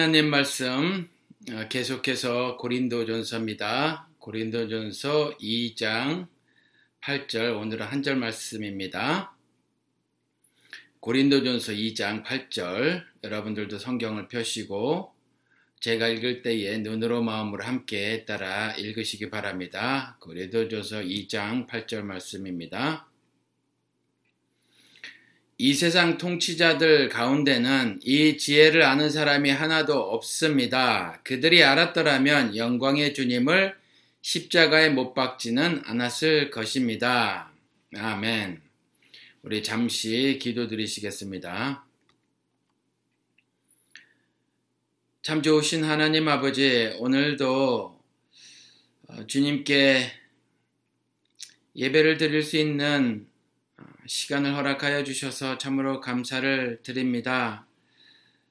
하나님 말씀 어, 계속해서 고린도전서입니다. 고린도전서 2장 8절 오늘은 한 절 말씀입니다. 고린도전서 2장 8절 여러분들도 성경을 펴시고 제가 읽을 때에 눈으로 마음으로 함께 따라 읽으시기 바랍니다. 고린도전서 2장 8절 말씀입니다. 이 세상 통치자들 가운데는 이 지혜를 아는 사람이 하나도 없습니다. 그들이 알았더라면 영광의 주님을 십자가에 못 박지는 않았을 것입니다. 아멘. 우리 잠시 기도 드리시겠습니다. 참 좋으신 하나님 아버지, 오늘도 어, 주님께 예배를 드릴 수 있는 시간을 허락하여 주셔서 참으로 감사를 드립니다.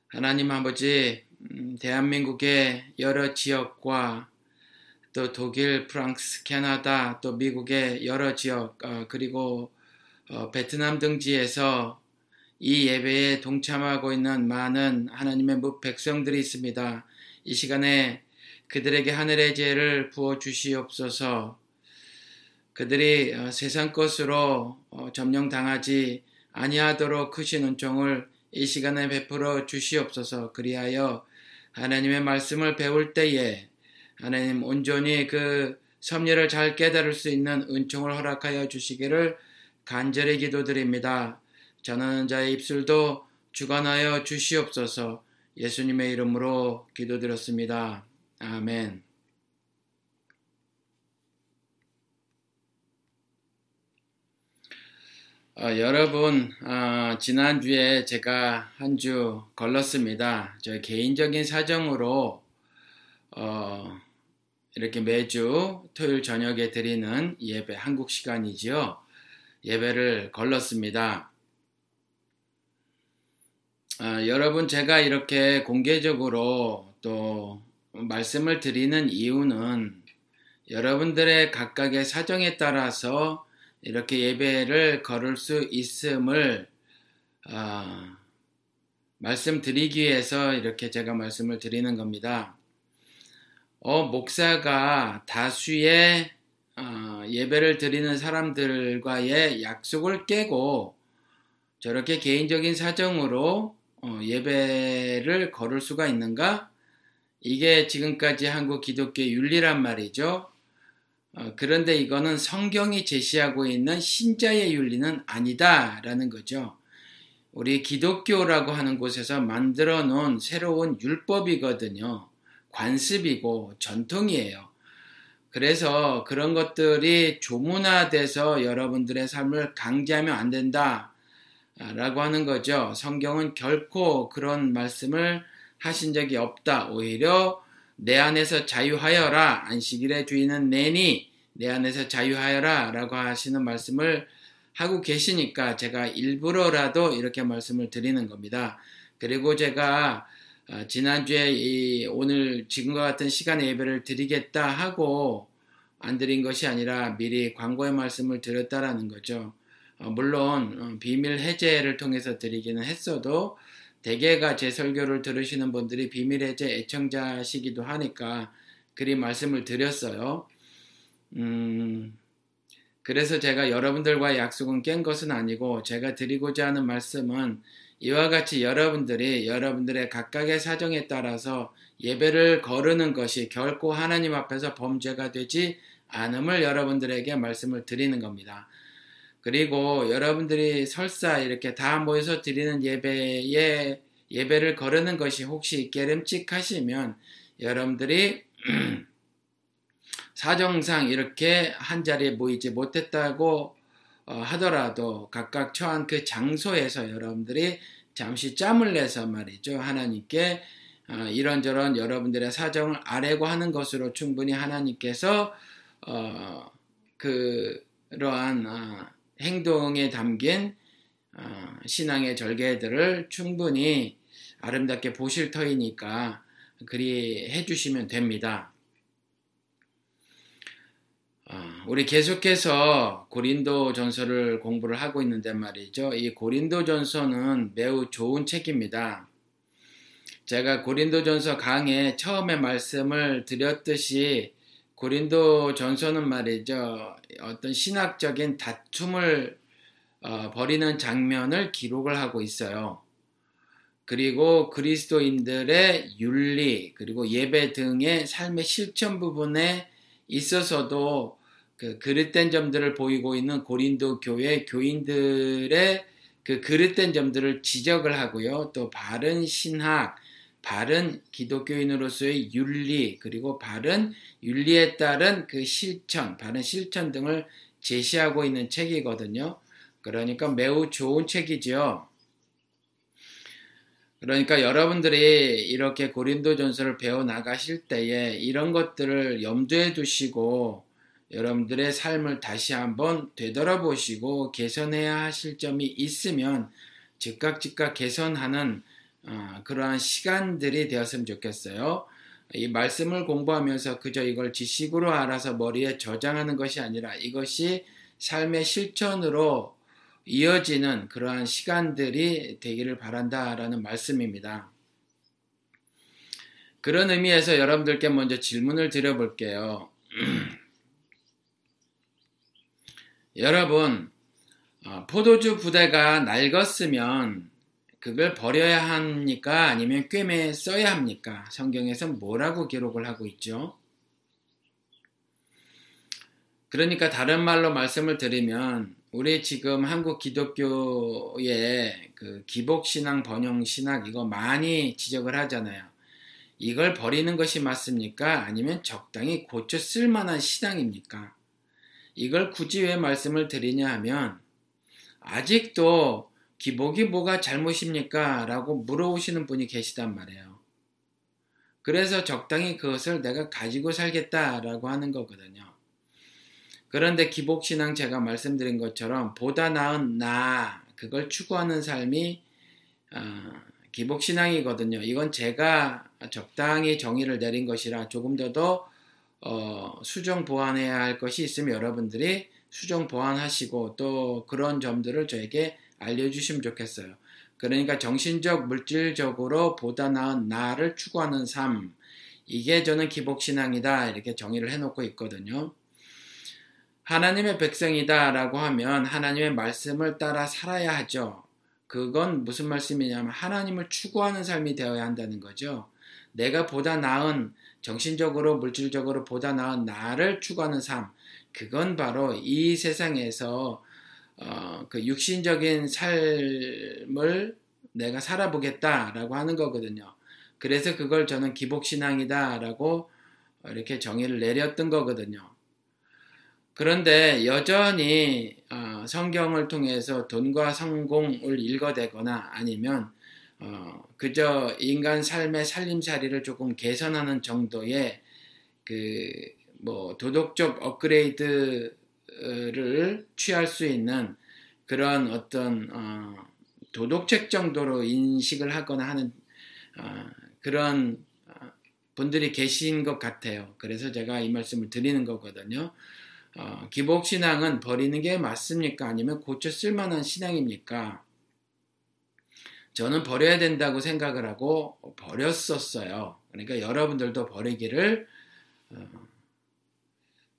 하나님 아버지, 음, 대한민국의 여러 지역과 또 독일, 프랑스, 캐나다, 또 미국의 여러 지역, 어, 그리고 어, 베트남 등지에서 이 예배에 동참하고 있는 많은 하나님의 무 백성들이 있습니다. 이 시간에 그들에게 하늘의 지혜를 부어 주시옵소서. 그들이 어, 세상 것으로 어, 점령당하지 아니하도록 크신 은총을 이 시간에 베풀어 주시옵소서 그리하여 하나님의 말씀을 배울 때에 하나님 온전히 그 섭리를 잘 깨달을 수 있는 은총을 허락하여 주시기를 간절히 기도드립니다. 전하는 자의 입술도 주관하여 주시옵소서 예수님의 이름으로 기도드렸습니다. 아멘. 어, 여러분, 어, 지난주에 제가 한 주 걸렀습니다. 저 개인적인 사정으로, 어, 이렇게 매주 토요일 저녁에 드리는 예배, 한국 시간이지요. 예배를 걸렀습니다. 어, 여러분, 제가 이렇게 공개적으로 또 말씀을 드리는 이유는 여러분들의 각각의 사정에 따라서 이렇게 예배를 걸을 수 있음을 어, 말씀드리기 위해서 이렇게 제가 말씀을 드리는 겁니다. 어, 목사가 다수의 어, 예배를 드리는 사람들과의 약속을 깨고 저렇게 개인적인 사정으로 어, 예배를 걸을 수가 있는가? 이게 지금까지 한국 기독교 윤리란 말이죠. 어, 그런데 이거는 성경이 제시하고 있는 신자의 윤리는 아니다라는 거죠. 우리 기독교라고 하는 곳에서 만들어 놓은 새로운 율법이거든요. 관습이고 전통이에요. 그래서 그런 것들이 조문화돼서 여러분들의 삶을 강제하면 안 된다. 라고 하는 거죠. 성경은 결코 그런 말씀을 하신 적이 없다. 오히려 내 안에서 자유하여라. 안식일의 주인은 내니 내 안에서 자유하여라. 라고 하시는 말씀을 하고 계시니까 제가 일부러라도 이렇게 말씀을 드리는 겁니다. 그리고 제가 어, 지난주에 오늘 지금과 같은 시간에 예배를 드리겠다 하고 안 드린 것이 아니라 미리 광고의 말씀을 드렸다라는 거죠. 어, 물론 어, 비밀 해제를 통해서 드리기는 했어도 대개가 제 설교를 들으시는 분들이 비밀 해제 애청자시기도 하니까 그리 말씀을 드렸어요. 음, 그래서 제가 여러분들과 약속은 깬 것은 아니고 제가 드리고자 하는 말씀은 이와 같이 여러분들이 여러분들의 각각의 사정에 따라서 예배를 거르는 것이 결코 하나님 앞에서 범죄가 되지 않음을 여러분들에게 말씀을 드리는 겁니다. 그리고 여러분들이 설사 이렇게 다 모여서 드리는 예배에 예배를 거르는 것이 혹시 깨름칙하시면 여러분들이 사정상 이렇게 한 자리에 모이지 못했다고 어, 하더라도 각각 처한 그 장소에서 여러분들이 잠시 짬을 내서 말이죠. 하나님께 어, 이런저런 여러분들의 사정을 아뢰고 하는 것으로 충분히 하나님께서 어, 그러한 행동에 담긴 어, 신앙의 절개들을 충분히 아름답게 보실 터이니까 그리 해주시면 됩니다. 어, 우리 계속해서 고린도 전서를 공부를 하고 있는데 말이죠. 이 고린도 전서는 매우 좋은 책입니다. 제가 고린도 전서 강에 처음에 말씀을 드렸듯이 고린도 전서는 말이죠. 어떤 신학적인 다툼을 어, 벌이는 장면을 기록을 하고 있어요. 그리고 그리스도인들의 윤리, 그리고 예배 등의 삶의 실천 부분에 있어서도 그 그릇된 점들을 보이고 있는 고린도 교회 교인들의 그 그릇된 점들을 지적을 하고요. 또 바른 신학, 바른 기독교인으로서의 윤리, 그리고 바른 윤리에 따른 그 실천, 바른 실천 등을 제시하고 있는 책이거든요. 그러니까 매우 좋은 책이죠. 그러니까 여러분들이 이렇게 고린도 전서를 배워 나가실 때에 이런 것들을 염두에 두시고 여러분들의 삶을 다시 한번 되돌아보시고 개선해야 하실 점이 있으면 즉각 즉각 개선하는 어, 그러한 시간들이 되었으면 좋겠어요. 이 말씀을 공부하면서 그저 이걸 지식으로 알아서 머리에 저장하는 것이 아니라 이것이 삶의 실천으로 이어지는 그러한 시간들이 되기를 바란다라는 말씀입니다. 그런 의미에서 여러분들께 먼저 질문을 드려볼게요. 여러분, 어, 포도주 부대가 낡았으면 그걸 버려야 합니까? 아니면 꿰매 써야 합니까? 성경에서 뭐라고 기록을 하고 있죠? 그러니까 다른 말로 말씀을 드리면 우리 지금 한국 기독교의 그 기복신앙, 번영신학 이거 많이 지적을 하잖아요. 이걸 버리는 것이 맞습니까? 아니면 적당히 고쳐 쓸 만한 신앙입니까? 이걸 굳이 왜 말씀을 드리냐 하면 아직도 기복이 뭐가 잘못입니까? 라고 물어오시는 분이 계시단 말이에요. 그래서 적당히 그것을 내가 가지고 살겠다라고 하는 거거든요. 그런데 기복신앙 제가 말씀드린 것처럼 보다 나은 나 그걸 추구하는 삶이 어, 기복신앙이거든요. 이건 제가 적당히 정의를 내린 것이라 조금 더더 어, 수정 보완해야 할 것이 있으면 여러분들이 수정 보완하시고 또 그런 점들을 저에게 알려주시면 좋겠어요. 그러니까 정신적, 물질적으로 보다 나은 나를 추구하는 삶. 이게 저는 기복신앙이다. 이렇게 정의를 해놓고 있거든요. 하나님의 백성이다 라고 하면 하나님의 말씀을 따라 살아야 하죠. 그건 무슨 말씀이냐면 하나님을 추구하는 삶이 되어야 한다는 거죠. 내가 보다 나은 정신적으로 물질적으로 보다 나은 나를 추구하는 삶. 그건 바로 이 세상에서 어, 그 육신적인 삶을 내가 살아보겠다라고 하는 거거든요. 그래서 그걸 저는 기복신앙이다라고 이렇게 정의를 내렸던 거거든요. 그런데 여전히 어, 성경을 통해서 돈과 성공을 읽어대거나 아니면 어, 그저 인간 삶의 살림살이를 조금 개선하는 정도의 그 뭐 도덕적 업그레이드를 취할 수 있는 그런 어떤 어, 도덕책 정도로 인식을 하거나 하는 어, 그런 어, 분들이 계신 것 같아요. 그래서 제가 이 말씀을 드리는 거거든요. 어, 기복 신앙은 버리는 게 맞습니까? 아니면 고쳐 쓸 만한 신앙입니까? 저는 버려야 된다고 생각을 하고 버렸었어요. 그러니까 여러분들도 버리기를 어,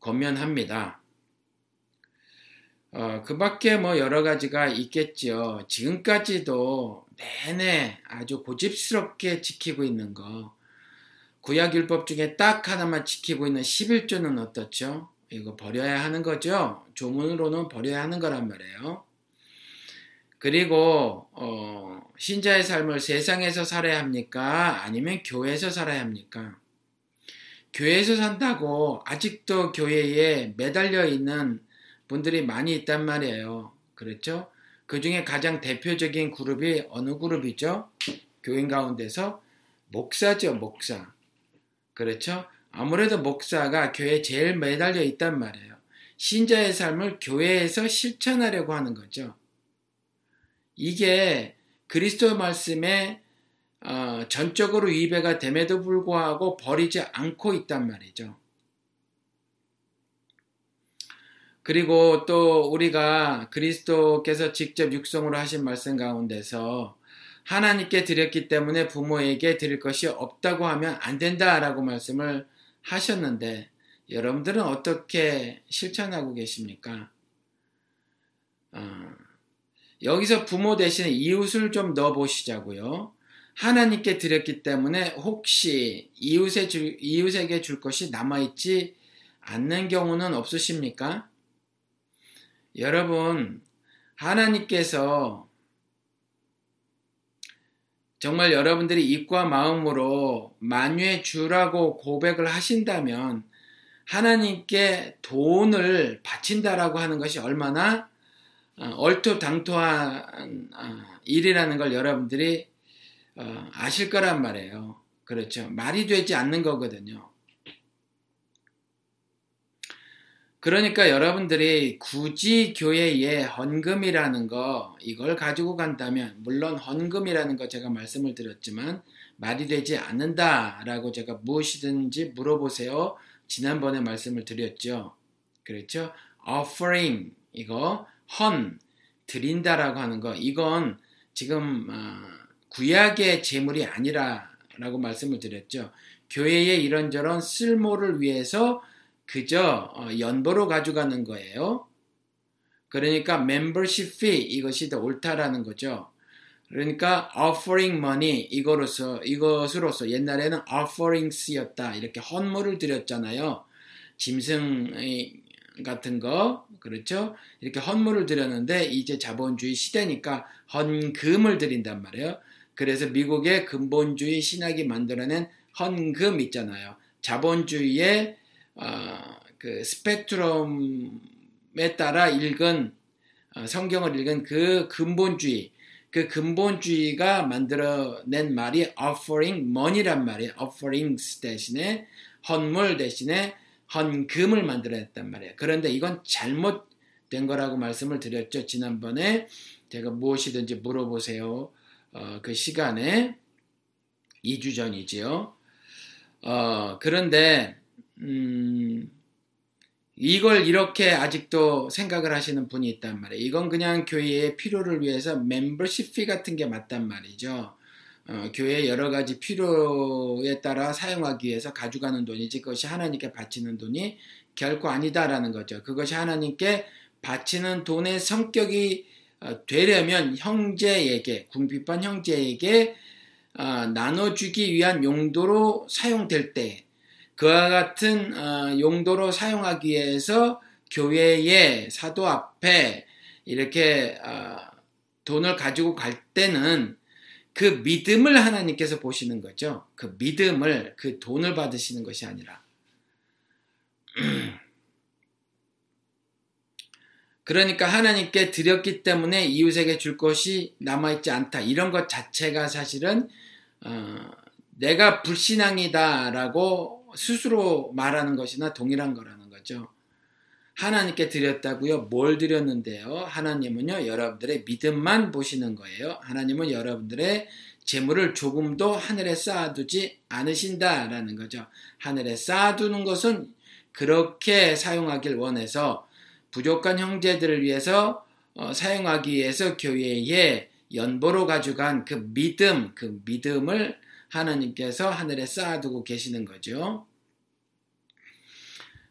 권면합니다. 어, 그 밖에 뭐 여러 가지가 있겠죠. 지금까지도 내내 아주 고집스럽게 지키고 있는 거. 구약율법 중에 딱 하나만 지키고 있는 11조는 어떻죠? 이거 버려야 하는 거죠. 조문으로는 버려야 하는 거란 말이에요. 그리고 어, 신자의 삶을 세상에서 살아야 합니까? 아니면 교회에서 살아야 합니까? 교회에서 산다고 아직도 교회에 매달려 있는 분들이 많이 있단 말이에요. 그렇죠? 그 중에 가장 대표적인 그룹이 어느 그룹이죠? 교인 가운데서 목사죠, 목사. 그렇죠? 아무래도 목사가 교회에 제일 매달려 있단 말이에요. 신자의 삶을 교회에서 실천하려고 하는 거죠. 이게 그리스도 말씀에 어, 전적으로 위배가 됨에도 불구하고 버리지 않고 있단 말이죠. 그리고 또 우리가 그리스도께서 직접 육성으로 하신 말씀 가운데서 하나님께 드렸기 때문에 부모에게 드릴 것이 없다고 하면 안 된다라고 말씀을 하셨는데 여러분들은 어떻게 실천하고 계십니까? 어, 여기서 부모 대신에 이웃을 좀 넣어 보시자고요. 하나님께 드렸기 때문에 혹시 이웃에 줄, 이웃에게 줄 것이 남아있지 않는 경우는 없으십니까? 여러분, 하나님께서 정말 여러분들이 입과 마음으로 만유의 주라고 고백을 하신다면 하나님께 돈을 바친다라고 하는 것이 얼마나 어, 얼토당토한 어, 일이라는 걸 여러분들이 어, 아실 거란 말이에요. 그렇죠. 말이 되지 않는 거거든요. 그러니까 여러분들이 굳이 교회에 헌금이라는 거 이걸 가지고 간다면 물론 헌금이라는 거 제가 말씀을 드렸지만 말이 되지 않는다라고 제가 무엇이든지 물어보세요. 지난번에 말씀을 드렸죠. 그렇죠? offering 이거 헌 드린다라고 하는 거 이건 지금 어, 구약의 재물이 아니라라고 말씀을 드렸죠. 교회의 이런저런 쓸모를 위해서 그저 어, 연보로 가져가는 거예요. 그러니까 membership fee 이것이 더 옳다라는 거죠. 그러니까 offering money 이거로서 이것으로서 옛날에는 offerings였다 이렇게 헌물을 드렸잖아요. 짐승 같은 거 그렇죠? 이렇게 헌물을 드렸는데 이제 자본주의 시대니까 헌금을 드린단 말이에요. 그래서 미국의 근본주의 신학이 만들어낸 헌금 있잖아요. 자본주의의 어, 그 스펙트럼에 따라 읽은 어, 성경을 읽은 그 근본주의 그 근본주의가 만들어낸 말이 offering money란 말이에요. offerings 대신에 헌물 대신에 헌금을 만들어냈단 말이에요. 그런데 이건 잘못된 거라고 말씀을 드렸죠. 지난번에 제가 무엇이든지 물어보세요. 어, 그 시간에 2주 전이지요. 어, 그런데 음, 이걸 이렇게 아직도 생각을 하시는 분이 있단 말이에요. 이건 그냥 교회의 필요를 위해서 멤버십 피 같은 게 맞단 말이죠. 어, 교회의 여러 가지 필요에 따라 사용하기 위해서 가져가는 돈이지 그것이 하나님께 바치는 돈이 결코 아니다라는 거죠. 그것이 하나님께 바치는 돈의 성격이 어, 되려면 형제에게 궁핍한 형제에게 어, 나눠주기 위한 용도로 사용될 때 그와 같은 어, 용도로 사용하기 위해서 교회의 사도 앞에 이렇게 어, 돈을 가지고 갈 때는 그 믿음을 하나님께서 보시는 거죠. 그 믿음을 그 돈을 받으시는 것이 아니라 그러니까 하나님께 드렸기 때문에 이웃에게 줄 것이 남아있지 않다. 이런 것 자체가 사실은 어, 내가 불신앙이다라고 스스로 말하는 것이나 동일한 거라는. 하나님께 드렸다고요. 뭘 드렸는데요? 하나님은요, 여러분들의 믿음만 보시는 거예요. 하나님은 여러분들의 재물을 조금도 하늘에 쌓아두지 않으신다라는 거죠. 하늘에 쌓아두는 것은 그렇게 사용하길 원해서 부족한 형제들을 위해서 어, 사용하기 위해서 교회에 연보로 가져간 그 믿음, 그 믿음을 하나님께서 하늘에 쌓아두고 계시는 거죠.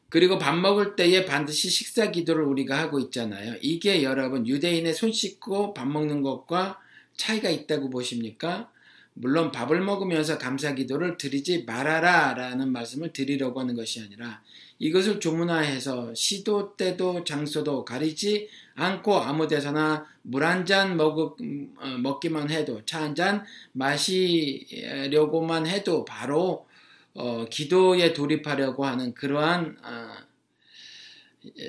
그리고 밥 먹을 때에 반드시 식사 기도를 우리가 하고 있잖아요. 이게 여러분 유대인의 손 씻고 밥 먹는 것과 차이가 있다고 보십니까? 물론 밥을 먹으면서 감사 기도를 드리지 말아라 라는 말씀을 드리려고 하는 것이 아니라 이것을 조문화해서 시도 때도 장소도 가리지 않고 아무 데서나 물 한잔 어, 먹기만 해도 차 한 잔 마시려고만 해도 바로 어, 기도에 돌입하려고 하는 그러한 어,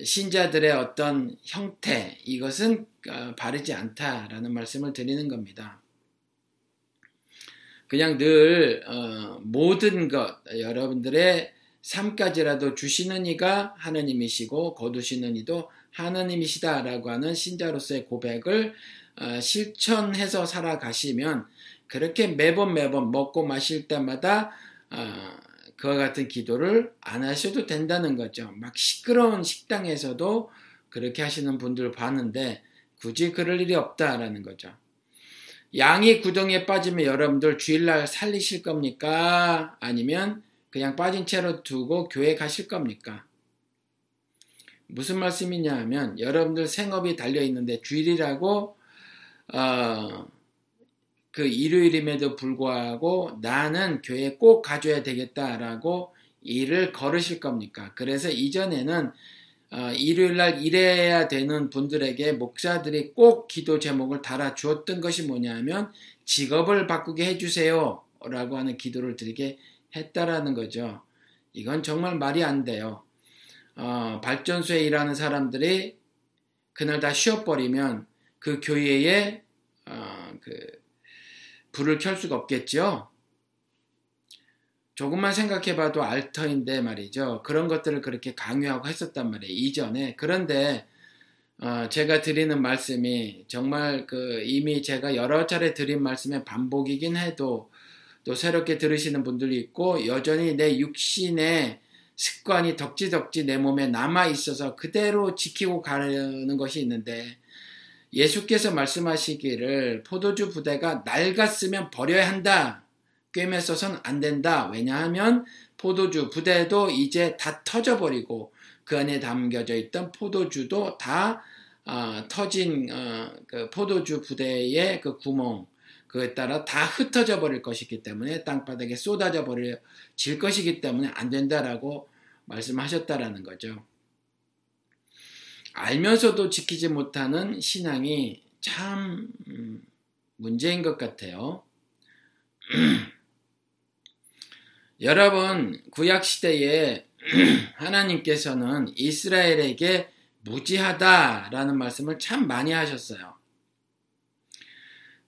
신자들의 어떤 형태 이것은 어, 바르지 않다라는 말씀을 드리는 겁니다. 그냥 늘 어, 모든 것 여러분들의 삶까지라도 주시는 이가 하나님이시고 거두시는 이도 하나님이시다라고 하는 신자로서의 고백을 어, 실천해서 살아가시면 그렇게 매번 매번 먹고 마실 때마다 어, 그와 같은 기도를 안 하셔도 된다는 거죠. 막 시끄러운 식당에서도 그렇게 하시는 분들 봤는데 굳이 그럴 일이 없다라는 거죠. 양이 구덩이에 빠지면 여러분들 주일날 살리실 겁니까? 아니면 그냥 빠진 채로 두고 교회 가실 겁니까? 무슨 말씀이냐 하면 여러분들 생업이 달려 있는데 주일이라고 어, 그 일요일임에도 불구하고 나는 교회 꼭 가줘야 되겠다라고 일을 걸으실 겁니까? 그래서 이전에는 어, 일요일 날 일해야 되는 분들에게 목사들이 꼭 기도 제목을 달아 주었던 것이 뭐냐면 직업을 바꾸게 해주세요 라고 하는 기도를 드리게 했다라는 거죠. 이건 정말 말이 안 돼요. 어, 발전소에 일하는 사람들이 그날 다 쉬어버리면 그 교회에 어, 그 불을 켤 수가 없겠죠. 조금만 생각해봐도 알터인데 말이죠. 그런 것들을 그렇게 강요하고 했었단 말이에요. 이전에. 그런데 어, 제가 드리는 말씀이 정말 그 이미 제가 여러 차례 드린 말씀의 반복이긴 해도 또 새롭게 들으시는 분들이 있고 여전히 내 육신의 습관이 덕지덕지 내 몸에 남아 있어서 그대로 지키고 가는 것이 있는데 예수께서 말씀하시기를 포도주 부대가 낡았으면 버려야 한다. 꿰매 써선 안 된다. 왜냐하면 포도주 부대도 이제 다 터져버리고 그 안에 담겨져 있던 포도주도 다 어, 터진 어, 그 포도주 부대의 그 구멍 그에 따라 다 흩어져 버릴 것이기 때문에 땅바닥에 쏟아져 버릴 것이기 때문에 안 된다라고 말씀하셨다라는 거죠. 알면서도 지키지 못하는 신앙이 참 음, 문제인 것 같아요. 여러분, 구약 시대에 하나님께서는 이스라엘에게 무지하다라는 말씀을 참 많이 하셨어요.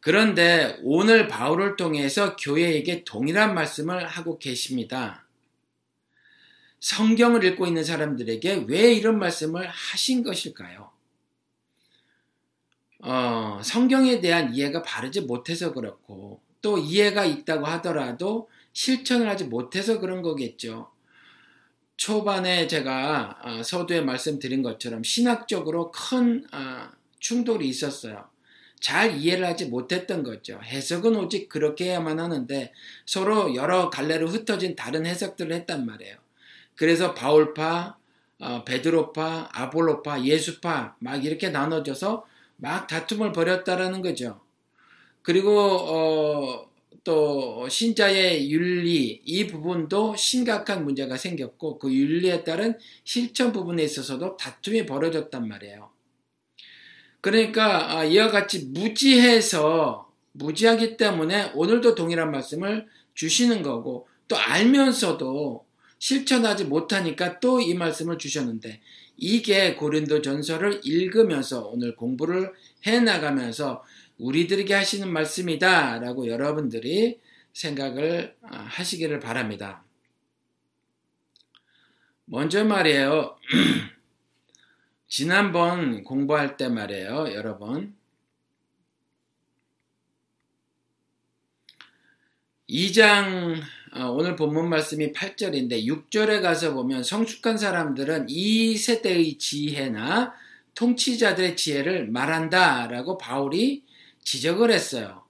그런데 오늘 바울을 통해서 교회에게 동일한 말씀을 하고 계십니다. 성경을 읽고 있는 사람들에게 왜 이런 말씀을 하신 것일까요? 어, 성경에 대한 이해가 바르지 못해서 그렇고 또 이해가 있다고 하더라도 실천을 하지 못해서 그런 거겠죠. 초반에 제가 어, 서두에 말씀드린 것처럼 신학적으로 큰 어, 충돌이 있었어요. 잘 이해를 하지 못했던 거죠. 해석은 오직 그렇게 해야만 하는데 서로 여러 갈래로 흩어진 다른 해석들을 했단 말이에요. 그래서 바울파, 어, 베드로파, 아볼로파, 예수파 막 이렇게 나눠져서 막 다툼을 벌였다라는 거죠. 그리고 어, 또 신자의 윤리 이 부분도 심각한 문제가 생겼고 그 윤리에 따른 실천 부분에 있어서도 다툼이 벌어졌단 말이에요. 그러니까 아, 이와 같이 무지해서 무지하기 때문에 오늘도 동일한 말씀을 주시는 거고 또 알면서도 실천하지 못하니까 또 이 말씀을 주셨는데 이게 고린도 전서를 읽으면서 오늘 공부를 해 나가면서 우리들에게 하시는 말씀이다 라고 여러분들이 생각을 아, 하시기를 바랍니다. 먼저 말이에요. 지난번 공부할 때 말이에요, 여러분. 2장 어, 오늘 본문 말씀이 8절인데 6절에 가서 보면 성숙한 사람들은 이 세대의 지혜나 통치자들의 지혜를 말한다라고 바울이 지적을 했어요.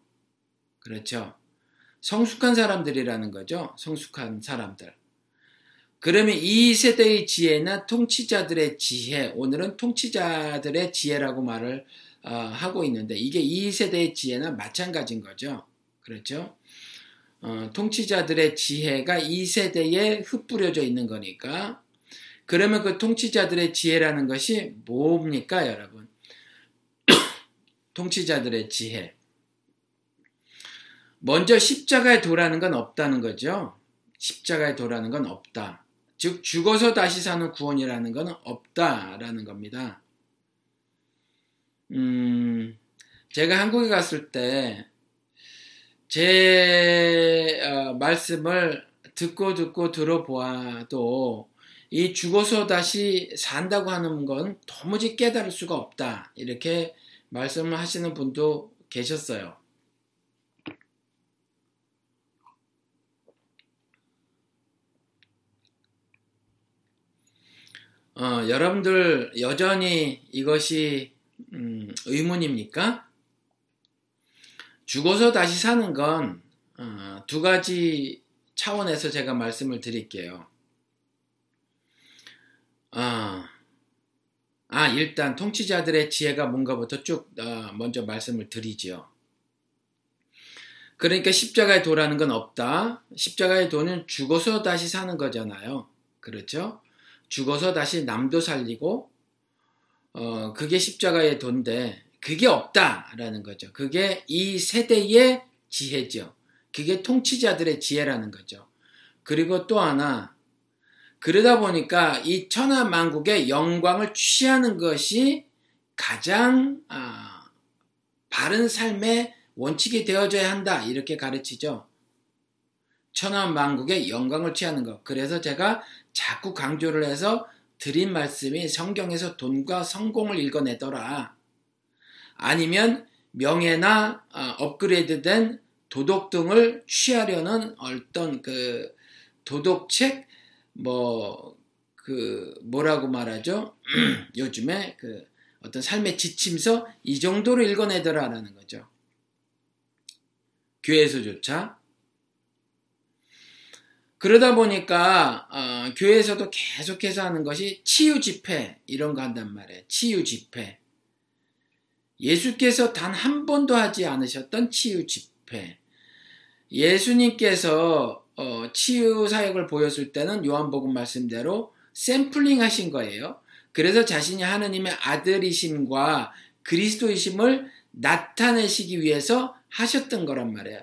그렇죠. 성숙한 사람들이라는 거죠. 성숙한 사람들. 그러면 이 세대의 지혜나 통치자들의 지혜, 오늘은 통치자들의 지혜라고 말을 어, 하고 있는데 이게 이 세대의 지혜나 마찬가지인 거죠. 그렇죠? 어, 통치자들의 지혜가 이 세대에 흩뿌려져 있는 거니까 그러면 그 통치자들의 지혜라는 것이 뭡니까, 여러분? 통치자들의 지혜. 먼저 십자가에 도라는 건 없다는 거죠. 십자가에 도라는 건 없다. 즉 죽어서 다시 사는 구원이라는 건 없다라는 겁니다. 음, 제가 한국에 갔을 때 제 어, 말씀을 듣고 듣고 들어보아도 이 죽어서 다시 산다고 하는 건 도무지 깨달을 수가 없다. 이렇게 말씀을 하시는 분도 계셨어요. 어, 여러분들 여전히 이것이 음, 의문입니까? 죽어서 다시 사는 건두 어, 가지 차원에서 제가 말씀을 드릴게요. 아, 아 일단 통치자들의 지혜가 뭔가부터 쭉 어, 먼저 말씀을 드리지요. 그러니까 십자가의 도라는 건 없다. 십자가의 도는 죽어서 다시 사는 거잖아요. 그렇죠? 죽어서 다시 남도 살리고 어 그게 십자가의 도인데 그게 없다라는 거죠. 그게 이 세대의 지혜죠. 그게 통치자들의 지혜라는 거죠. 그리고 또 하나 그러다 보니까 이 천하 만국의 영광을 취하는 것이 가장 아, 바른 삶의 원칙이 되어져야 한다 이렇게 가르치죠. 천하 만국의 영광을 취하는 것. 그래서 제가 자꾸 강조를 해서 드린 말씀이 성경에서 돈과 성공을 읽어내더라. 아니면 명예나 어, 업그레이드된 도덕 등을 취하려는 어떤 그 도덕책 뭐 그 뭐라고 말하죠? 요즘에 그 어떤 삶의 지침서 이 정도로 읽어내더라라는 거죠. 교회에서조차 그러다 보니까 어, 교회에서도 계속해서 하는 것이 치유 집회 이런 거 한단 말이에요. 치유 집회. 예수께서 단 한 번도 하지 않으셨던 치유 집회. 예수님께서 어, 치유 사역을 보였을 때는 요한복음 말씀대로 샘플링 하신 거예요. 그래서 자신이 하느님의 아들이심과 그리스도이심을 나타내시기 위해서 하셨던 거란 말이에요.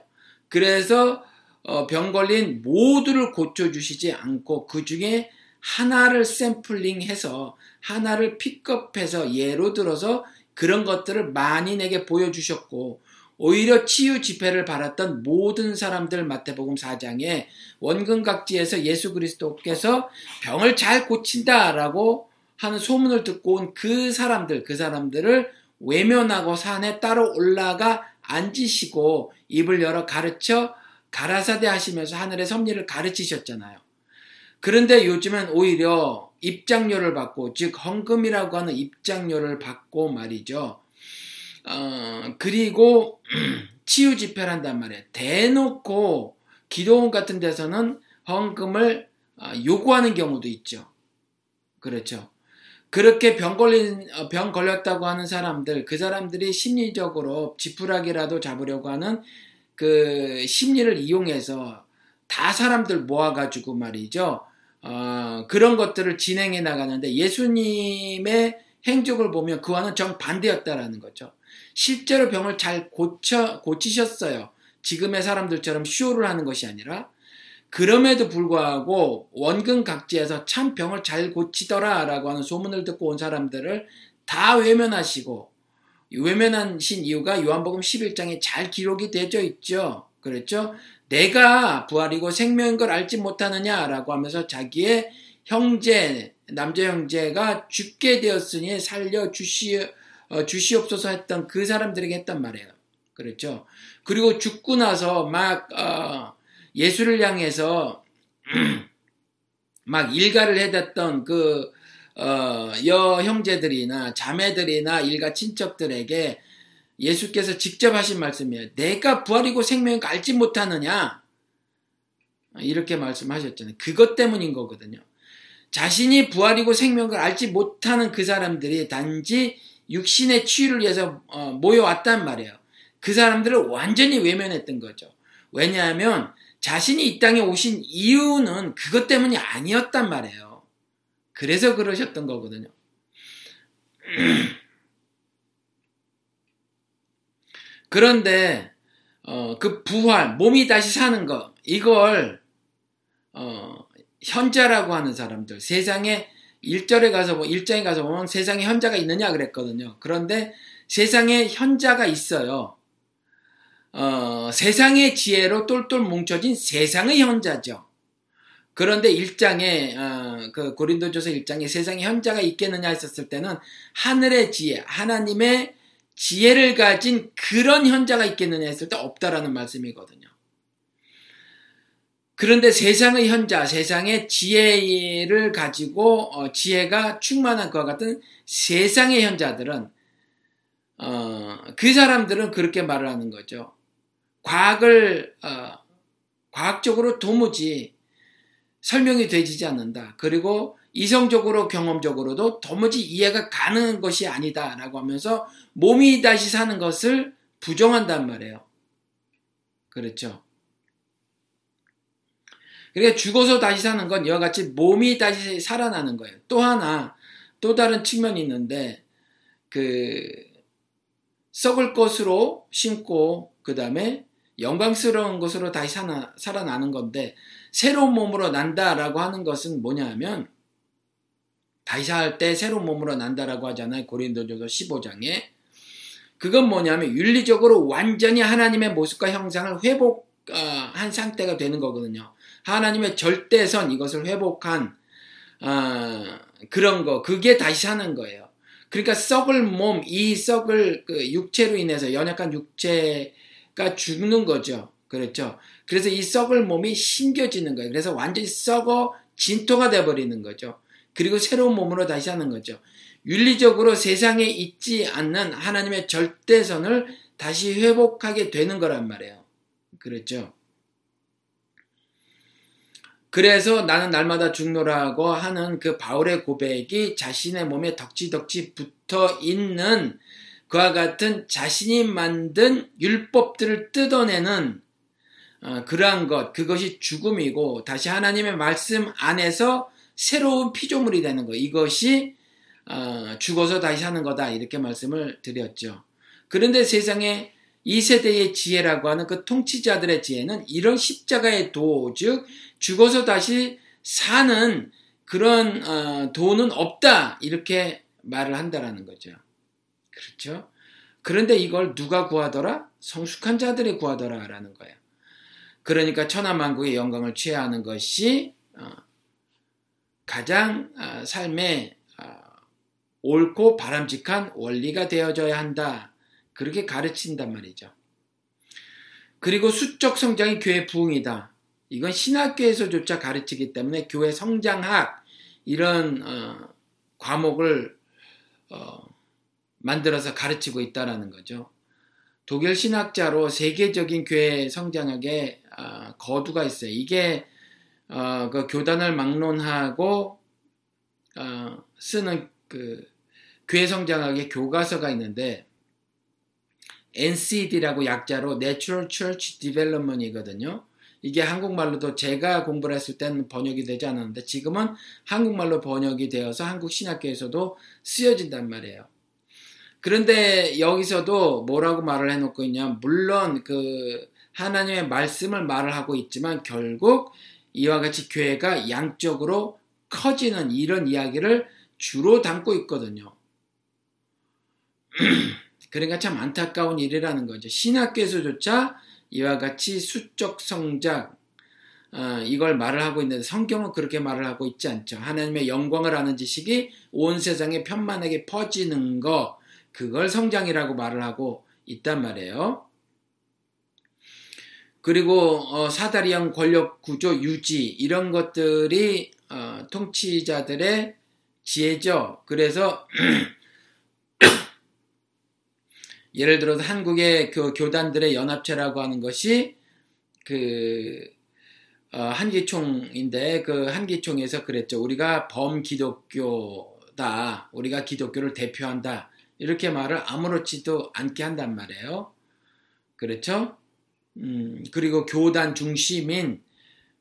그래서 어, 병 걸린 모두를 고쳐주시지 않고 그 중에 하나를 샘플링해서 하나를 픽업해서 예로 들어서 그런 것들을 만인에게 보여주셨고 오히려 치유 집회를 받았던 모든 사람들 마태복음 4장에 원근 각지에서 예수 그리스도께서 병을 잘 고친다라고 하는 소문을 듣고 온 그 사람들, 그 사람들을 외면하고 산에 따로 올라가 앉으시고 입을 열어 가르쳐 가라사대 하시면서 하늘의 섭리를 가르치셨잖아요. 그런데 요즘은 오히려 입장료를 받고, 즉, 헌금이라고 하는 입장료를 받고 말이죠. 어, 그리고 치유 집회를 한단 말이에요. 대놓고 기도원 같은 데서는 헌금을 어, 요구하는 경우도 있죠. 그렇죠. 그렇게 병 걸린, 어, 병 걸렸다고 하는 사람들, 그 사람들이 심리적으로 지푸라기라도 잡으려고 하는 그 심리를 이용해서 다 사람들 모아가지고 말이죠. 어, 그런 것들을 진행해 나가는데 예수님의 행적을 보면 그와는 정반대였다라는 거죠. 실제로 병을 잘 고쳐, 고치셨어요. 지금의 사람들처럼 쇼를 하는 것이 아니라 그럼에도 불구하고 원근 각지에서 참 병을 잘 고치더라 라고 하는 소문을 듣고 온 사람들을 다 외면하시고 외면하신 이유가 요한복음 11장에 잘 기록이 되어 있죠. 그렇죠? 내가 부활이고 생명인 걸 알지 못하느냐라고 하면서 자기의 형제, 남자 형제가 죽게 되었으니 살려 주시, 어, 주시옵소서 했던 그 사람들에게 했단 말이에요. 그렇죠? 그리고 죽고 나서 막, 어, 예수를 향해서 막 일가를 해댔던 그, 어, 여 형제들이나 자매들이나 일가 친척들에게 예수께서 직접 하신 말씀이에요. 내가 부활이고 생명인 거 알지 못하느냐? 이렇게 말씀하셨잖아요. 그것 때문인 거거든요. 자신이 부활이고 생명을 알지 못하는 그 사람들이 단지 육신의 치유를 위해서 어, 모여왔단 말이에요. 그 사람들을 완전히 외면했던 거죠. 왜냐하면 자신이 이 땅에 오신 이유는 그것 때문이 아니었단 말이에요. 그래서 그러셨던 거거든요. 그런데 어, 그 부활, 몸이 다시 사는 거 이걸 어, 현자라고 하는 사람들, 세상에 일절에 가서 뭐 일장에 가서 보면 세상에 현자가 있느냐 그랬거든요. 그런데 세상에 현자가 있어요. 어, 세상의 지혜로 똘똘 뭉쳐진 세상의 현자죠. 그런데 일장에 어, 그 고린도전서 일장에 세상에 현자가 있겠느냐 했었을 때는 하늘의 지혜, 하나님의 지혜를 가진 그런 현자가 있겠느냐 했을 때 없다라는 말씀이거든요. 그런데 세상의 현자, 세상의 지혜를 가지고 어, 지혜가 충만한 것과 같은 세상의 현자들은 어, 그 사람들은 그렇게 말을 하는 거죠. 과학을 어, 과학적으로 도무지 설명이 되지 않는다. 그리고 이성적으로 경험적으로도 도무지 이해가 가는 것이 아니다라고 하면서 몸이 다시 사는 것을 부정한단 말이에요. 그렇죠. 그러니까 죽어서 다시 사는 건 이와 같이 몸이 다시 살아나는 거예요. 또 하나 또 다른 측면이 있는데 그 썩을 것으로 심고 그 다음에 영광스러운 것으로 다시 살아, 살아나는 건데 새로운 몸으로 난다라고 하는 것은 뭐냐 하면 다시 살때 새로운 몸으로 난다라고 하잖아요. 고린도전서 15장에 그건 뭐냐면 윤리적으로 완전히 하나님의 모습과 형상을 회복한 상태가 되는 거거든요. 하나님의 절대선 이것을 회복한 어, 그런 거 그게 다시 사는 거예요. 그러니까 썩을 몸, 이 썩을 그 육체로 인해서 연약한 육체가 죽는 거죠. 그렇죠. 그래서 이 썩을 몸이 신겨지는 거예요. 그래서 완전히 썩어 진토가 돼버리는 거죠. 그리고 새로운 몸으로 다시 하는 거죠. 윤리적으로 세상에 있지 않는 하나님의 절대선을 다시 회복하게 되는 거란 말이에요. 그렇죠. 그래서 나는 날마다 죽노라고 하는 그 바울의 고백이 자신의 몸에 덕지덕지 붙어 있는 그와 같은 자신이 만든 율법들을 뜯어내는 어, 그러한 것, 그것이 죽음이고 다시 하나님의 말씀 안에서 새로운 피조물이 되는 것. 이것이 어, 죽어서 다시 사는 거다. 이렇게 말씀을 드렸죠. 그런데 세상에 이 세대의 지혜라고 하는 그 통치자들의 지혜는 이런 십자가의 도, 즉 죽어서 다시 사는 그런 어, 도는 없다 이렇게 말을 한다라는 거죠. 그렇죠? 그런데 이걸 누가 구하더라? 성숙한 자들이 구하더라라는 거예요. 그러니까 천하만국의 영광을 취해야 하는 것이 어, 가장 어, 삶의 어, 옳고 바람직한 원리가 되어져야 한다. 그렇게 가르친단 말이죠. 그리고 수적 성장이 교회 부흥이다. 이건 신학교에서조차 가르치기 때문에 교회 성장학 이런 어, 과목을 어, 만들어서 가르치고 있다라는 거죠. 독일 신학자로 세계적인 교회 성장학에 어, 거두가 있어요. 이게 어, 그 교단을 막론하고 어, 쓰는 그 교회 성장학의 교과서가 있는데 NCD라고 약자로 Natural Church Development이거든요. 이게 한국말로도 제가 공부를 했을 때는 번역이 되지 않았는데 지금은 한국말로 번역이 되어서 한국 신학교에서도 쓰여진단 말이에요. 그런데 여기서도 뭐라고 말을 해놓고 있냐. 물론 그 하나님의 말씀을 말을 하고 있지만 결국 이와 같이 교회가 양적으로 커지는 이런 이야기를 주로 담고 있거든요. 그러니까 참 안타까운 일이라는 거죠. 신학교에서조차 이와 같이 수적 성장 어, 이걸 말을 하고 있는데 성경은 그렇게 말을 하고 있지 않죠. 하나님의 영광을 아는 지식이 온 세상에 편만하게 퍼지는 거 그걸 성장이라고 말을 하고 있단 말이에요. 그리고 어, 사다리형 권력 구조 유지 이런 것들이 어, 통치자들의 지혜죠. 그래서 예를 들어서 한국의 그 교단들의 연합체라고 하는 것이 그 어, 한기총인데 그 한기총에서 그랬죠. 우리가 범기독교다. 우리가 기독교를 대표한다. 이렇게 말을 아무렇지도 않게 한단 말이에요. 그렇죠? 음, 그리고 교단 중심인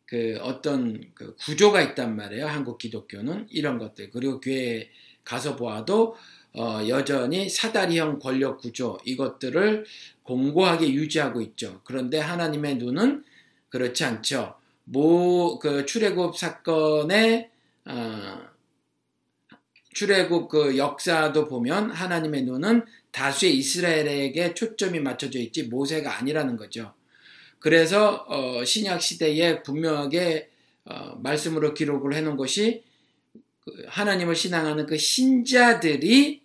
그 어떤 그 구조가 있단 말이에요. 한국 기독교는 이런 것들. 그리고 교회 가서 보아도 어, 여전히 사다리형 권력 구조 이것들을 공고하게 유지하고 있죠. 그런데 하나님의 눈은 그렇지 않죠. 모 그 출애굽 사건의 어, 출애굽 그 역사도 보면 하나님의 눈은 다수의 이스라엘에게 초점이 맞춰져 있지 모세가 아니라는 거죠. 그래서 어, 신약 시대에 분명하게 어, 말씀으로 기록을 해놓은 것이 그 하나님을 신앙하는 그 신자들이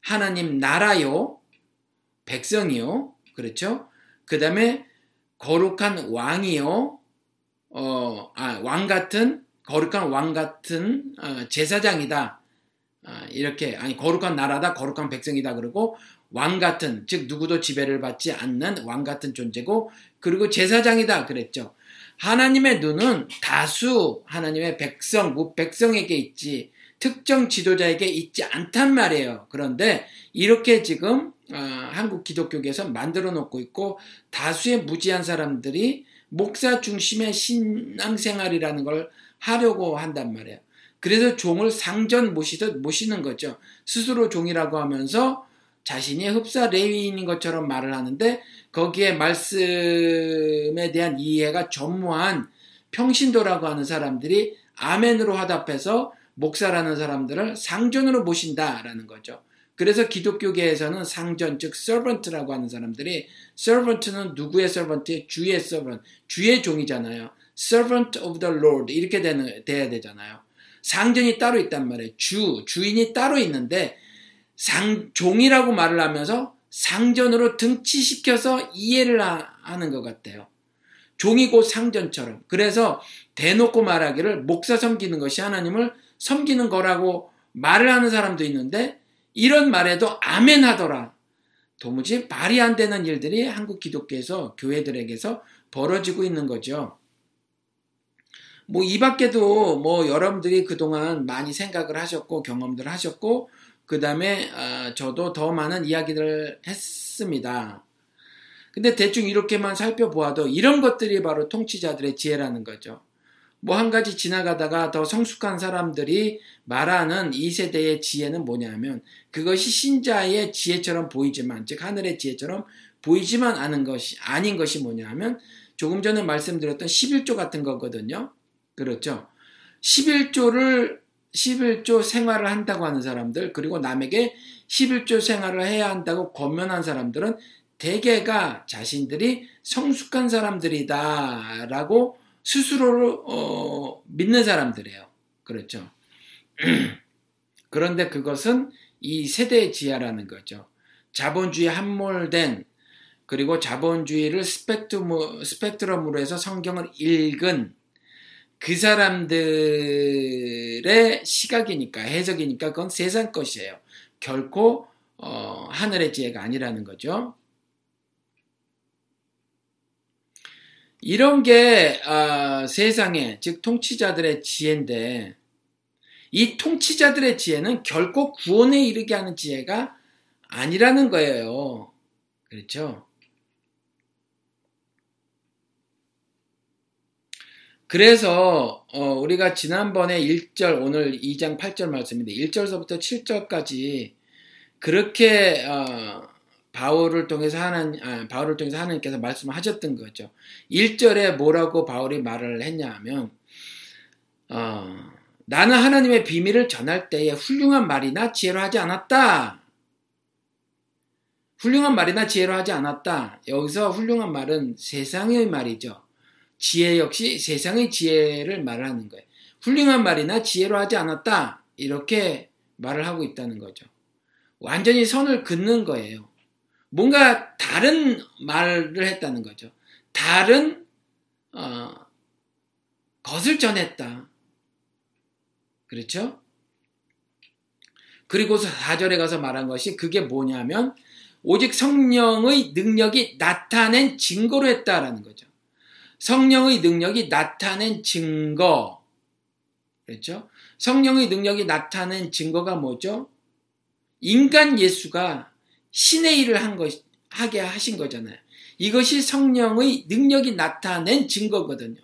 하나님 나라요, 백성이요, 그렇죠? 그 다음에 거룩한 왕이요, 어, 아, 왕 같은, 거룩한 왕 같은 어, 제사장이다. 아, 이렇게, 아니, 거룩한 나라다, 거룩한 백성이다. 그러고, 왕 같은 즉 누구도 지배를 받지 않는 왕 같은 존재고 그리고 제사장이다 그랬죠. 하나님의 눈은 다수 하나님의 백성, 백성에게 있지 특정 지도자에게 있지 않단 말이에요. 그런데 이렇게 지금 어, 한국 기독교계에서 만들어 놓고 있고 다수의 무지한 사람들이 목사 중심의 신앙생활이라는 걸 하려고 한단 말이에요. 그래서 종을 상전 모시듯 모시는 거죠. 스스로 종이라고 하면서 자신이 흡사 레위인인 것처럼 말을 하는데 거기에 말씀에 대한 이해가 전무한 평신도라고 하는 사람들이 아멘으로 화답해서 목사라는 사람들을 상전으로 모신다라는 거죠. 그래서 기독교계에서는 상전 즉 servant라고 하는 사람들이 servant는 누구의 servant의 주의 servant, 주의 종이잖아요. servant of the Lord 이렇게 되는 돼야 되잖아요. 상전이 따로 있단 말이에요. 주, 주인이 따로 있는데 상 종이라고 말을 하면서 상전으로 등치시켜서 이해를 하는 것 같아요. 종이 고 상전처럼. 그래서 대놓고 말하기를 목사 섬기는 것이 하나님을 섬기는 거라고 말을 하는 사람도 있는데 이런 말에도 아멘 하더라. 도무지 말이 안 되는 일들이 한국 기독교에서 교회들에게서 벌어지고 있는 거죠. 뭐 이 밖에도 뭐 여러분들이 그동안 많이 생각을 하셨고 경험들 하셨고 그 다음에 어, 저도 더 많은 이야기를 했습니다. 근데 대충 이렇게만 살펴보아도 이런 것들이 바로 통치자들의 지혜라는 거죠. 뭐 한 가지 지나가다가 더 성숙한 사람들이 말하는 이 세대의 지혜는 뭐냐면 그것이 신자의 지혜처럼 보이지만 즉 하늘의 지혜처럼 보이지만 않은 것이 아닌 것이 뭐냐면 조금 전에 말씀드렸던 11조 같은 거거든요. 그렇죠. 11조를 11조 생활을 한다고 하는 사람들 그리고 남에게 11조 생활을 해야 한다고 권면한 사람들은 대개가 자신들이 성숙한 사람들이다라고 스스로를 어, 믿는 사람들이에요. 그렇죠. 그런데 그것은 이 세대의 지하라는 거죠. 자본주의 함몰된 그리고 자본주의를 스펙트럼, 스펙트럼으로 해서 성경을 읽은 그 사람들의 시각이니까 해석이니까 그건 세상 것이에요. 결코 어, 하늘의 지혜가 아니라는 거죠. 이런 게 어, 세상에 즉 통치자들의 지혜인데 이 통치자들의 지혜는 결코 구원에 이르게 하는 지혜가 아니라는 거예요. 그렇죠? 그래서 어, 우리가 지난번에 1절 오늘 2장 8절 말씀인데 1절서부터 7절까지 그렇게 어, 바울을 통해서 하나님, 아, 바울을 통해서 하나님께서 말씀하셨던 거죠. 1절에 뭐라고 바울이 말을 했냐 하면, 어, 나는 하나님의 비밀을 전할 때에 훌륭한 말이나 지혜로 하지 않았다. 훌륭한 말이나 지혜로 하지 않았다. 여기서 훌륭한 말은 세상의 말이죠. 지혜 역시 세상의 지혜를 말하는 거예요. 훌륭한 말이나 지혜로 하지 않았다. 이렇게 말을 하고 있다는 거죠. 완전히 선을 긋는 거예요. 뭔가 다른 말을 했다는 거죠. 다른 어, 것을 전했다. 그렇죠? 그리고서 4절에 가서 말한 것이 그게 뭐냐면 오직 성령의 능력이 나타낸 증거로 했다라는 거죠. 성령의 능력이 나타낸 증거. 그렇죠? 성령의 능력이 나타낸 증거가 뭐죠? 인간 예수가 신의 일을 한 것, 하게 하신 거잖아요. 이것이 성령의 능력이 나타낸 증거거든요.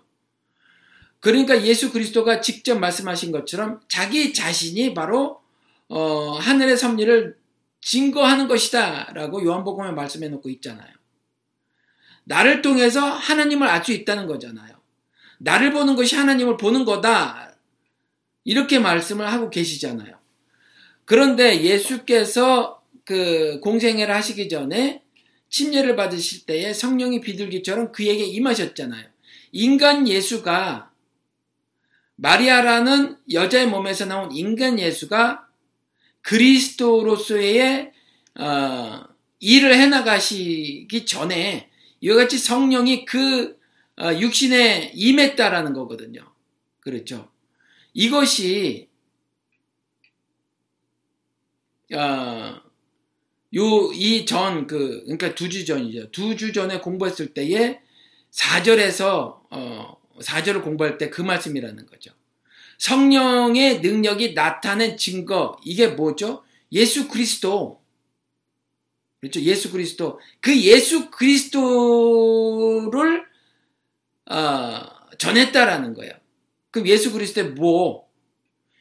그러니까 예수 그리스도가 직접 말씀하신 것처럼 자기 자신이 바로 어, 하늘의 섭리를 증거하는 것이다라고 요한복음에 말씀해 놓고 있잖아요. 나를 통해서 하나님을 알 수 있다는 거잖아요. 나를 보는 것이 하나님을 보는 거다. 이렇게 말씀을 하고 계시잖아요. 그런데 예수께서 그 공생애를 하시기 전에 침례를 받으실 때에 성령이 비둘기처럼 그에게 임하셨잖아요. 인간 예수가 마리아라는 여자의 몸에서 나온 인간 예수가 그리스도로서의 어, 일을 해나가시기 전에 이와 같이 성령이 그 어, 육신에 임했다라는 거거든요. 그렇죠. 이것이 어, 요, 이 전, 그, 그러니까 두 주 전이죠. 두 주 전에 공부했을 때에 4절에서, 어, 4절을 공부할 때 그 말씀이라는 거죠. 성령의 능력이 나타낸 증거, 이게 뭐죠? 예수 그리스도. 그렇죠? 예수 그리스도. 그 예수 그리스도를, 어, 전했다라는 거예요. 그럼 예수 그리스도의 뭐?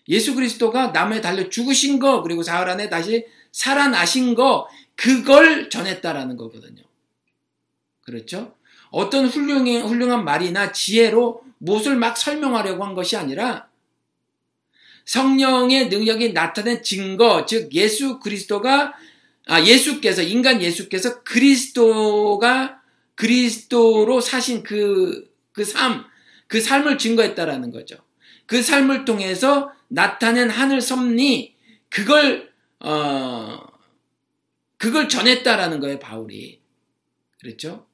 예수 그리스도가 나무에 달려 죽으신 거, 그리고 사흘 안에 다시 살아나신 거, 그걸 전했다라는 거거든요. 그렇죠? 어떤 훌륭한, 훌륭한 말이나 지혜로 무엇을 막 설명하려고 한 것이 아니라 성령의 능력이 나타낸 증거, 즉 예수 그리스도가 아 예수께서 인간 예수께서 그리스도가 그리스도로 사신 그 그 삶, 그 삶을 증거했다라는 거죠. 그 삶을 통해서 나타낸 하늘 섭리 그걸 어 그걸 전했다라는 거예요, 바울이. 그랬죠?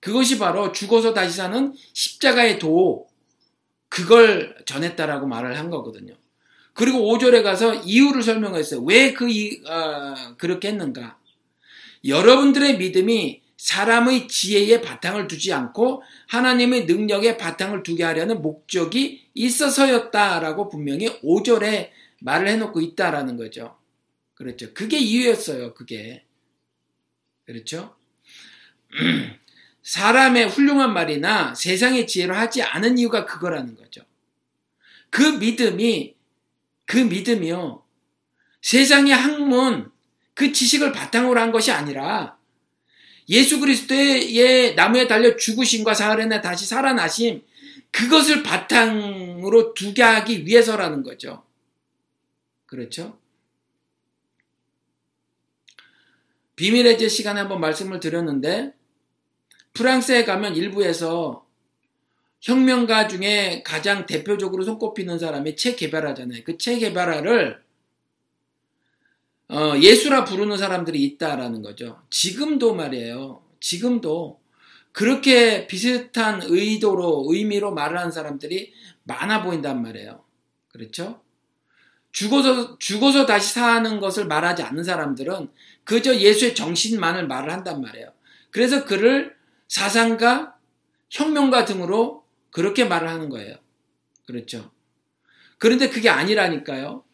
그것이 바로 죽어서 다시 사는 십자가의 도 그걸 전했다라고 말을 한 거거든요. 그리고 5절에 가서 이유를 설명했어요. 왜그 어, 그렇게 했는가? 여러분들의 믿음이 사람의 지혜에 바탕을 두지 않고 하나님의 능력에 바탕을 두게 하려는 목적이 있어서였다라고 분명히 5절에 말을 해놓고 있다라는 거죠. 그렇죠. 그게 이유였어요. 그게. 그렇죠? 사람의 훌륭한 말이나 세상의 지혜로 하지 않은 이유가 그거라는 거죠. 그 믿음이, 그 믿음이요. 세상의 학문, 그 지식을 바탕으로 한 것이 아니라 예수 그리스도의 나무에 달려 죽으심과 사흘에 다시 살아나심, 그것을 바탕으로 두게 하기 위해서라는 거죠. 그렇죠? 비밀의 제 시간에 한번 말씀을 드렸는데 프랑스에 가면 일부에서 혁명가 중에 가장 대표적으로 손꼽히는 사람이 체 개발하잖아요. 그체 개발화를 어, 예수라 부르는 사람들이 있다라는 거죠. 지금도 말이에요. 지금도 그렇게 비슷한 의도로 의미로 말을 하는 사람들이 많아 보인단 말이에요. 그렇죠? 죽어서 죽어서 다시 사는 것을 말하지 않는 사람들은 그저 예수의 정신만을 말을 한단 말이에요. 그래서 그를 사상가, 혁명가 등으로 그렇게 말을 하는 거예요. 그렇죠. 그런데 그게 아니라니까요.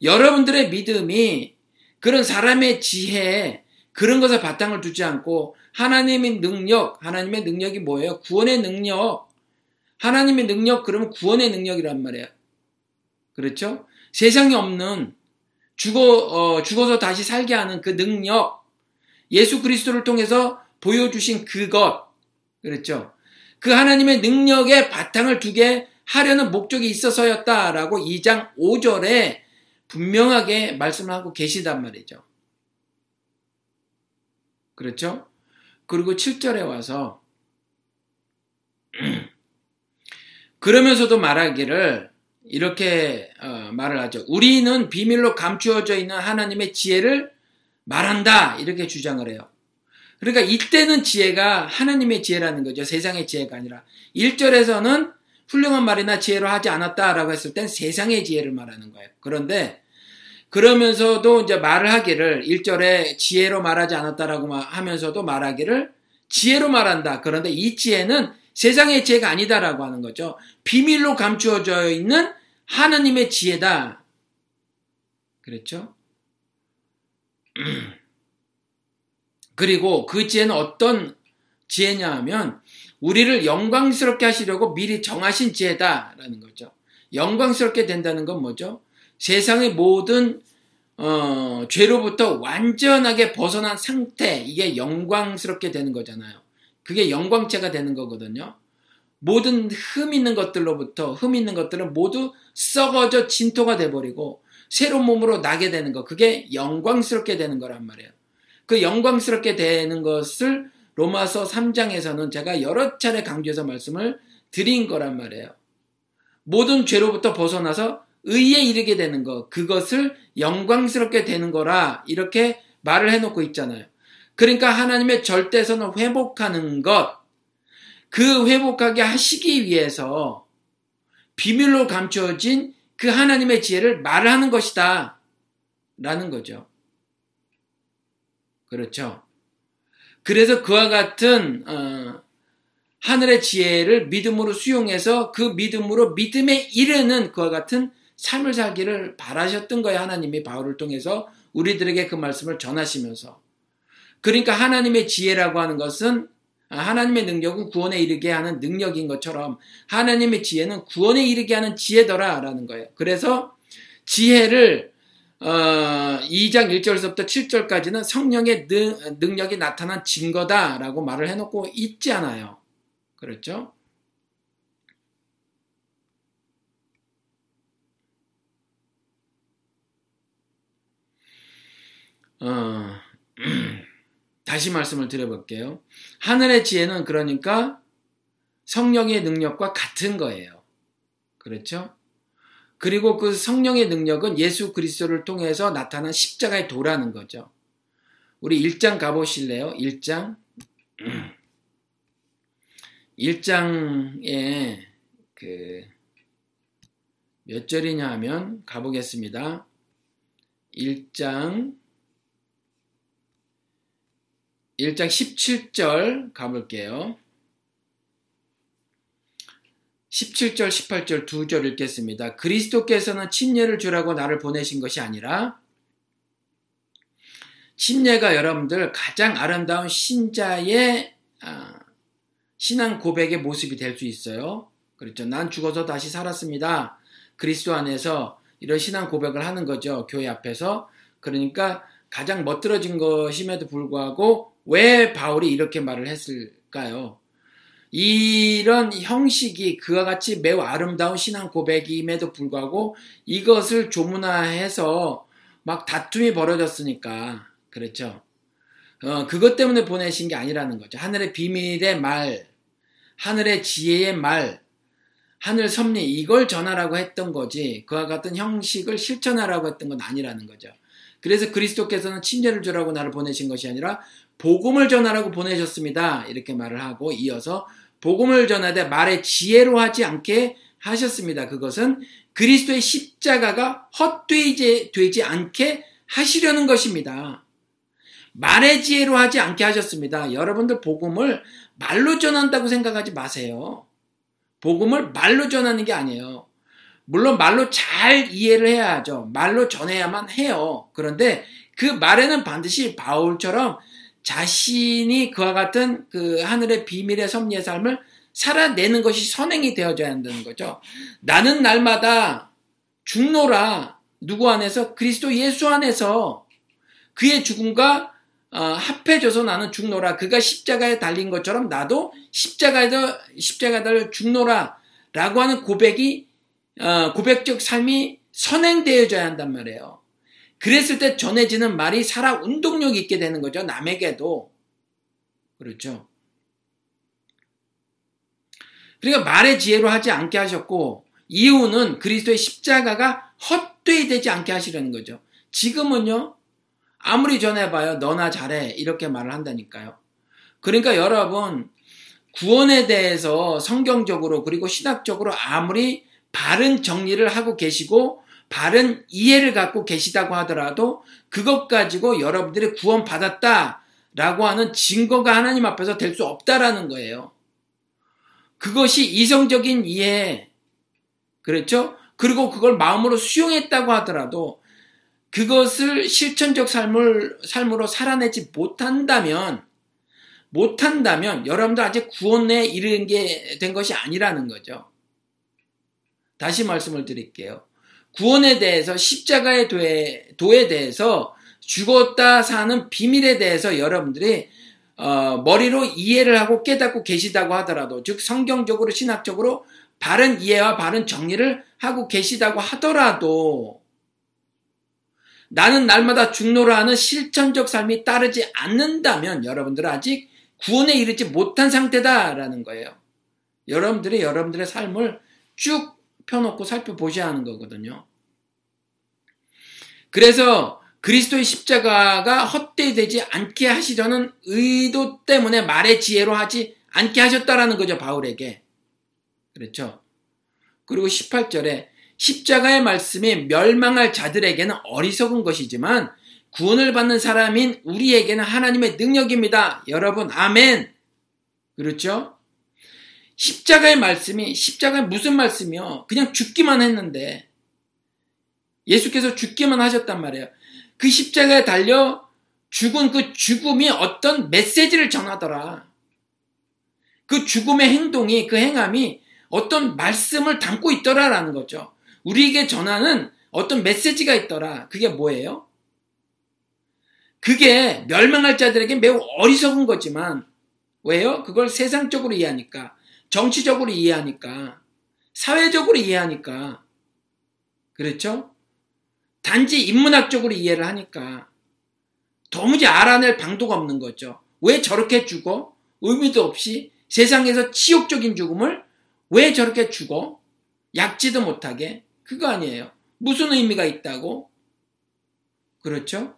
여러분들의 믿음이 그런 사람의 지혜, 그런 것을 바탕을 두지 않고 하나님의 능력, 하나님의 능력이 뭐예요? 구원의 능력. 하나님의 능력, 그러면 구원의 능력이란 말이에요. 그렇죠? 세상에 없는 죽어, 어, 죽어서 다시 살게 하는 그 능력, 예수 그리스도를 통해서 보여주신 그것, 그랬죠. 그 하나님의 능력에 바탕을 두게 하려는 목적이 있어서였다라고 2장 5절에 분명하게 말씀을 하고 계시단 말이죠. 그렇죠? 그리고 7절에 와서 그러면서도 말하기를 이렇게 어, 말을 하죠. 우리는 비밀로 감추어져 있는 하나님의 지혜를 말한다. 이렇게 주장을 해요. 그러니까 이때는 지혜가 하나님의 지혜라는 거죠. 세상의 지혜가 아니라. 1절에서는 훌륭한 말이나 지혜로 하지 않았다라고 했을 땐 세상의 지혜를 말하는 거예요. 그런데 그러면서도 이제 말을 하기를 1절에 지혜로 말하지 않았다라고 하면서도 말하기를 지혜로 말한다. 그런데 이 지혜는 세상의 지혜가 아니다라고 하는 거죠. 비밀로 감추어져 있는 하나님의 지혜다. 그랬죠? 그리고 그 지혜는 어떤 지혜냐 하면 우리를 영광스럽게 하시려고 미리 정하신 지혜다라는 거죠. 영광스럽게 된다는 건 뭐죠? 세상의 모든 어, 죄로부터 완전하게 벗어난 상태 이게 영광스럽게 되는 거잖아요. 그게 영광체가 되는 거거든요. 모든 흠 있는 것들로부터 흠 있는 것들은 모두 썩어져 진토가 돼버리고 새로운 몸으로 나게 되는 거 그게 영광스럽게 되는 거란 말이에요. 그 영광스럽게 되는 것을 로마서 3장에서는 제가 여러 차례 강조해서 말씀을 드린 거란 말이에요. 모든 죄로부터 벗어나서 의에 이르게 되는 것, 그것을 영광스럽게 되는 거라 이렇게 말을 해놓고 있잖아요. 그러니까 하나님의 절대선을 회복하는 것, 그 회복하게 하시기 위해서 비밀로 감추어진 그 하나님의 지혜를 말하는 것이다. 라는 거죠. 그렇죠. 그래서 그와 같은 어, 하늘의 지혜를 믿음으로 수용해서 그 믿음으로 믿음에 이르는 그와 같은 삶을 살기를 바라셨던 거예요. 하나님이 바울을 통해서 우리들에게 그 말씀을 전하시면서. 그러니까 하나님의 지혜라고 하는 것은 하나님의 능력은 구원에 이르게 하는 능력인 것처럼 하나님의 지혜는 구원에 이르게 하는 지혜더라라는 거예요. 그래서 지혜를 어, 2장 1절부터 7절까지는 성령의 능, 능력이 나타난 증거다라고 말을 해놓고 있지 않아요. 그렇죠? 어, 다시 말씀을 드려볼게요. 하늘의 지혜는 그러니까 성령의 능력과 같은 거예요. 그렇죠? 그리고 그 성령의 능력은 예수 그리스도를 통해서 나타난 십자가의 도라는 거죠. 우리 1장 가보실래요? 1장. 1장에 그 몇 절이냐 하면 가보겠습니다. 1장 1장 17절 가볼게요. 17절, 18절 두 절 읽겠습니다. 그리스도께서는 침례를 주라고 나를 보내신 것이 아니라 침례가 여러분들 가장 아름다운 신자의 아, 신앙 고백의 모습이 될 수 있어요. 그렇죠. 난 죽어서 다시 살았습니다. 그리스도 안에서 이런 신앙 고백을 하는 거죠. 교회 앞에서. 그러니까 가장 멋들어진 것임에도 불구하고 왜 바울이 이렇게 말을 했을까요? 이런 형식이 그와 같이 매우 아름다운 신앙 고백임에도 불구하고 이것을 조문화해서 막 다툼이 벌어졌으니까 그렇죠. 어, 그것 때문에 보내신 게 아니라는 거죠. 하늘의 비밀의 말, 하늘의 지혜의 말, 하늘 섭리 이걸 전하라고 했던 거지 그와 같은 형식을 실천하라고 했던 건 아니라는 거죠. 그래서 그리스도께서는 친절을 주라고 나를 보내신 것이 아니라 복음을 전하라고 보내셨습니다. 이렇게 말을 하고 이어서 복음을 전하되 말의 지혜로 하지 않게 하셨습니다. 그것은 그리스도의 십자가가 헛되지 되지 않게 하시려는 것입니다. 말의 지혜로 하지 않게 하셨습니다. 여러분들 복음을 말로 전한다고 생각하지 마세요. 복음을 말로 전하는 게 아니에요. 물론 말로 잘 이해를 해야 하죠. 말로 전해야만 해요. 그런데 그 말에는 반드시 바울처럼 자신이 그와 같은 그 하늘의 비밀의 섭리의 삶을 살아내는 것이 선행이 되어져야 한다는 거죠. 나는 날마다 죽노라 누구 안에서 그리스도 예수 안에서 그의 죽음과 어, 합해져서 나는 죽노라. 그가 십자가에 달린 것처럼 나도 십자가에서 십자가에 달려 죽노라라고 하는 고백이 어, 고백적 삶이 선행되어져야 한단 말이에요. 그랬을 때 전해지는 말이 살아 운동력이 있게 되는 거죠. 남에게도. 그렇죠. 그러니까 말의 지혜로 하지 않게 하셨고 이유는 그리스도의 십자가가 헛되이 되지 않게 하시려는 거죠. 지금은요. 아무리 전해봐요. 너나 잘해. 이렇게 말을 한다니까요. 그러니까 여러분 구원에 대해서 성경적으로 그리고 신학적으로 아무리 바른 정리를 하고 계시고 바른 이해를 갖고 계시다고 하더라도 그것 가지고 여러분들이 구원받았다라고 하는 증거가 하나님 앞에서 될 수 없다라는 거예요. 그것이 이성적인 이해, 그렇죠? 그리고 그걸 마음으로 수용했다고 하더라도 그것을 실천적 삶을, 삶으로 살아내지 못한다면, 못한다면 여러분들 아직 구원에 이르는 게 된 것이 아니라는 거죠. 다시 말씀을 드릴게요. 구원에 대해서 십자가의 도에, 도에 대해서 죽었다 사는 비밀에 대해서 여러분들이 어, 머리로 이해를 하고 깨닫고 계시다고 하더라도 즉 성경적으로 신학적으로 바른 이해와 바른 정리를 하고 계시다고 하더라도 나는 날마다 죽노라 하는 실천적 삶이 따르지 않는다면 여러분들은 아직 구원에 이르지 못한 상태다라는 거예요. 여러분들이 여러분들의 삶을 쭉 펴놓고 살펴보셔야 하는 거거든요. 그래서 그리스도의 십자가가 헛되되지 않게 하시려는 의도 때문에 말의 지혜로 하지 않게 하셨다라는 거죠, 바울에게. 그렇죠. 그리고 18절에 십자가의 말씀이 멸망할 자들에게는 어리석은 것이지만 구원을 받는 사람인 우리에게는 하나님의 능력입니다. 여러분, 아멘. 그렇죠? 십자가의 말씀이, 십자가의 무슨 말씀이요? 그냥 죽기만 했는데, 예수께서 죽기만 하셨단 말이에요. 그 십자가에 달려 죽은 그 죽음이 어떤 메시지를 전하더라. 그 죽음의 행동이, 그 행함이 어떤 말씀을 담고 있더라라는 거죠. 우리에게 전하는 어떤 메시지가 있더라. 그게 뭐예요? 그게 멸망할 자들에게 매우 어리석은 거지만, 왜요? 그걸 세상적으로 이해하니까, 정치적으로 이해하니까, 사회적으로 이해하니까, 그렇죠? 단지 인문학적으로 이해를 하니까, 도무지 알아낼 방도가 없는 거죠. 왜 저렇게 죽어? 의미도 없이 세상에서 치욕적인 죽음을 왜 저렇게 죽어? 약지도 못하게? 그거 아니에요. 무슨 의미가 있다고? 그렇죠?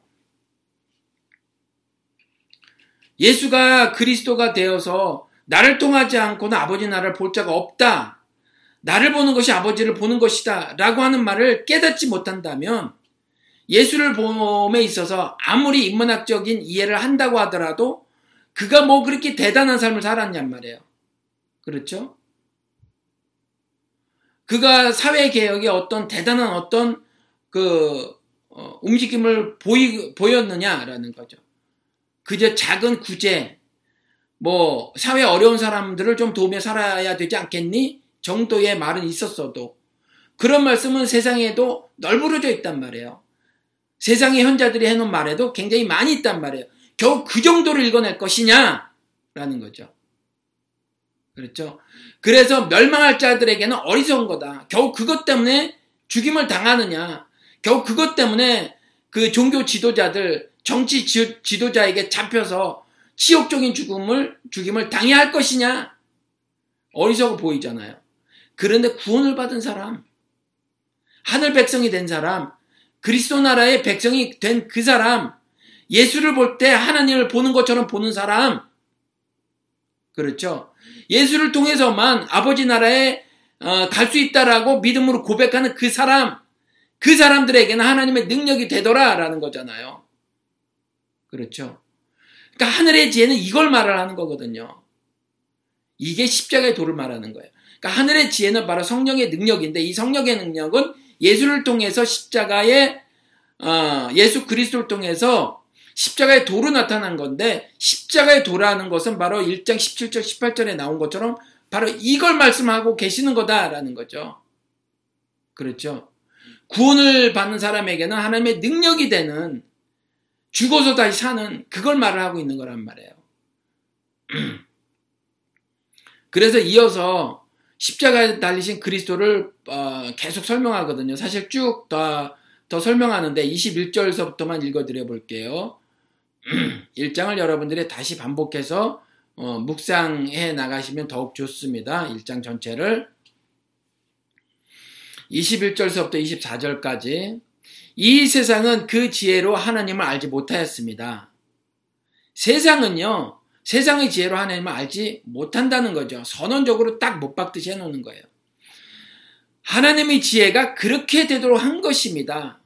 예수가 그리스도가 되어서 나를 통하지 않고는 아버지 나를 볼 자가 없다. 나를 보는 것이 아버지를 보는 것이다. 라고 하는 말을 깨닫지 못한다면 예수를 봄에 있어서 아무리 인문학적인 이해를 한다고 하더라도 그가 뭐 그렇게 대단한 삶을 살았냔 말이에요. 그렇죠? 그가 사회개혁에 어떤 대단한 어떤 그 어, 움직임을 보이, 보였느냐라는 거죠. 그저 작은 구제, 뭐 사회 어려운 사람들을 좀 도우며 살아야 되지 않겠니? 정도의 말은 있었어도 그런 말씀은 세상에도 널브러져 있단 말이에요. 세상의 현자들이 해놓은 말에도 굉장히 많이 있단 말이에요. 겨우 그 정도를 읽어낼 것이냐? 라는 거죠. 그렇죠? 그래서 멸망할 자들에게는 어리석은 거다. 겨우 그것 때문에 죽임을 당하느냐. 겨우 그것 때문에 그 종교 지도자들, 정치 지도자에게 잡혀서 치욕적인 죽음을, 죽임을 당해야 할 것이냐. 어리석어 보이잖아요. 그런데 구원을 받은 사람, 하늘 백성이 된 사람, 그리스도 나라의 백성이 된 그 사람, 예수를 볼 때 하나님을 보는 것처럼 보는 사람, 그렇죠? 예수를 통해서만 아버지 나라에 어, 갈수 있다라고 믿음으로 고백하는 그 사람, 그 사람들에게는 하나님의 능력이 되더라라는 거잖아요. 그렇죠? 그러니까 하늘의 지혜는 이걸 말을 하는 거거든요. 이게 십자가의 도를 말하는 거예요. 그러니까 하늘의 지혜는 바로 성령의 능력인데 이 성령의 능력은 예수를 통해서 십자가의 어, 예수 그리스도를 통해서 십자가의 도로 나타난 건데 십자가의 도라는 것은 바로 1장 17절 18절에 나온 것처럼 바로 이걸 말씀하고 계시는 거다라는 거죠. 그렇죠. 구원을 받는 사람에게는 하나님의 능력이 되는 죽어서 다시 사는 그걸 말을 하고 있는 거란 말이에요. 그래서 이어서 십자가에 달리신 그리스도를 어, 계속 설명하거든요. 사실 쭉더 더 설명하는데 21절서부터만 읽어드려 볼게요. 1장을 여러분들이 다시 반복해서 어, 묵상해 나가시면 더욱 좋습니다. 1장 전체를 21절서부터 24절까지 이 세상은 그 지혜로 하나님을 알지 못하였습니다. 세상은요, 세상의 지혜로 하나님을 알지 못한다는 거죠. 선언적으로 딱 못 박듯이 해놓는 거예요. 하나님의 지혜가 그렇게 되도록 한 것입니다.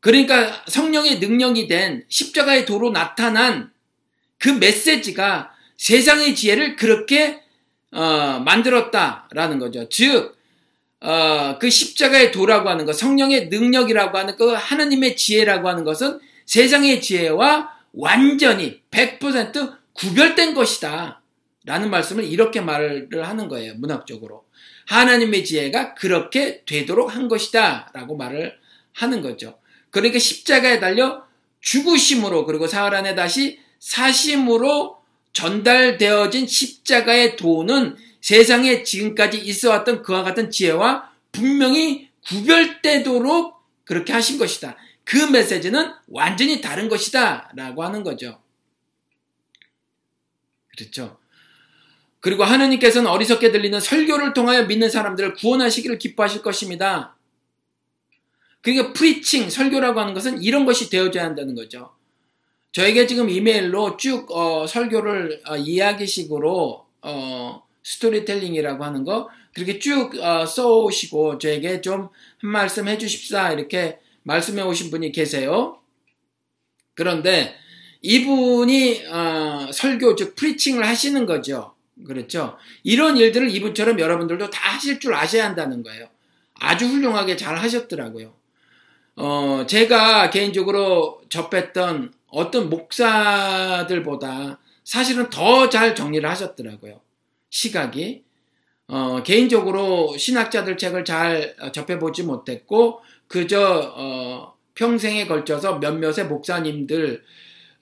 그러니까 성령의 능력이 된 십자가의 도로 나타난 그 메시지가 세상의 지혜를 그렇게 어, 만들었다라는 거죠. 즉, 어, 그 십자가의 도라고 하는 것, 성령의 능력이라고 하는 그 하나님의 지혜라고 하는 것은 세상의 지혜와 완전히 100% 구별된 것이다. 라는 말씀을 이렇게 말을 하는 거예요. 문학적으로. 하나님의 지혜가 그렇게 되도록 한 것이다. 라고 말을 하는 거죠. 그러니까 십자가에 달려 죽으심으로 그리고 사흘 안에 다시 사심으로 전달되어진 십자가의 도는 세상에 지금까지 있어 왔던 그와 같은 지혜와 분명히 구별되도록 그렇게 하신 것이다. 그 메시지는 완전히 다른 것이다. 라고 하는 거죠. 그렇죠. 그리고 하느님께서는 어리석게 들리는 설교를 통하여 믿는 사람들을 구원하시기를 기뻐하실 것입니다. 그러니까 preaching, 설교라고 하는 것은 이런 것이 되어져야 한다는 거죠. 저에게 지금 이메일로 쭉 어, 설교를 어, 이야기식으로 어, 스토리텔링이라고 하는 거 그렇게 쭉 어, 써오시고 저에게 좀 한 말씀 해주십사 이렇게 말씀해 오신 분이 계세요. 그런데 이분이 어, 설교 즉 프리칭을 하시는 거죠. 그렇죠. 이런 일들을 이분처럼 여러분들도 다 하실 줄 아셔야 한다는 거예요. 아주 훌륭하게 잘 하셨더라고요. 어, 제가 개인적으로 접했던 어떤 목사들보다 사실은 더 잘 정리를 하셨더라고요. 시각이. 어, 개인적으로 신학자들 책을 잘 접해보지 못했고, 그저, 어, 평생에 걸쳐서 몇몇의 목사님들,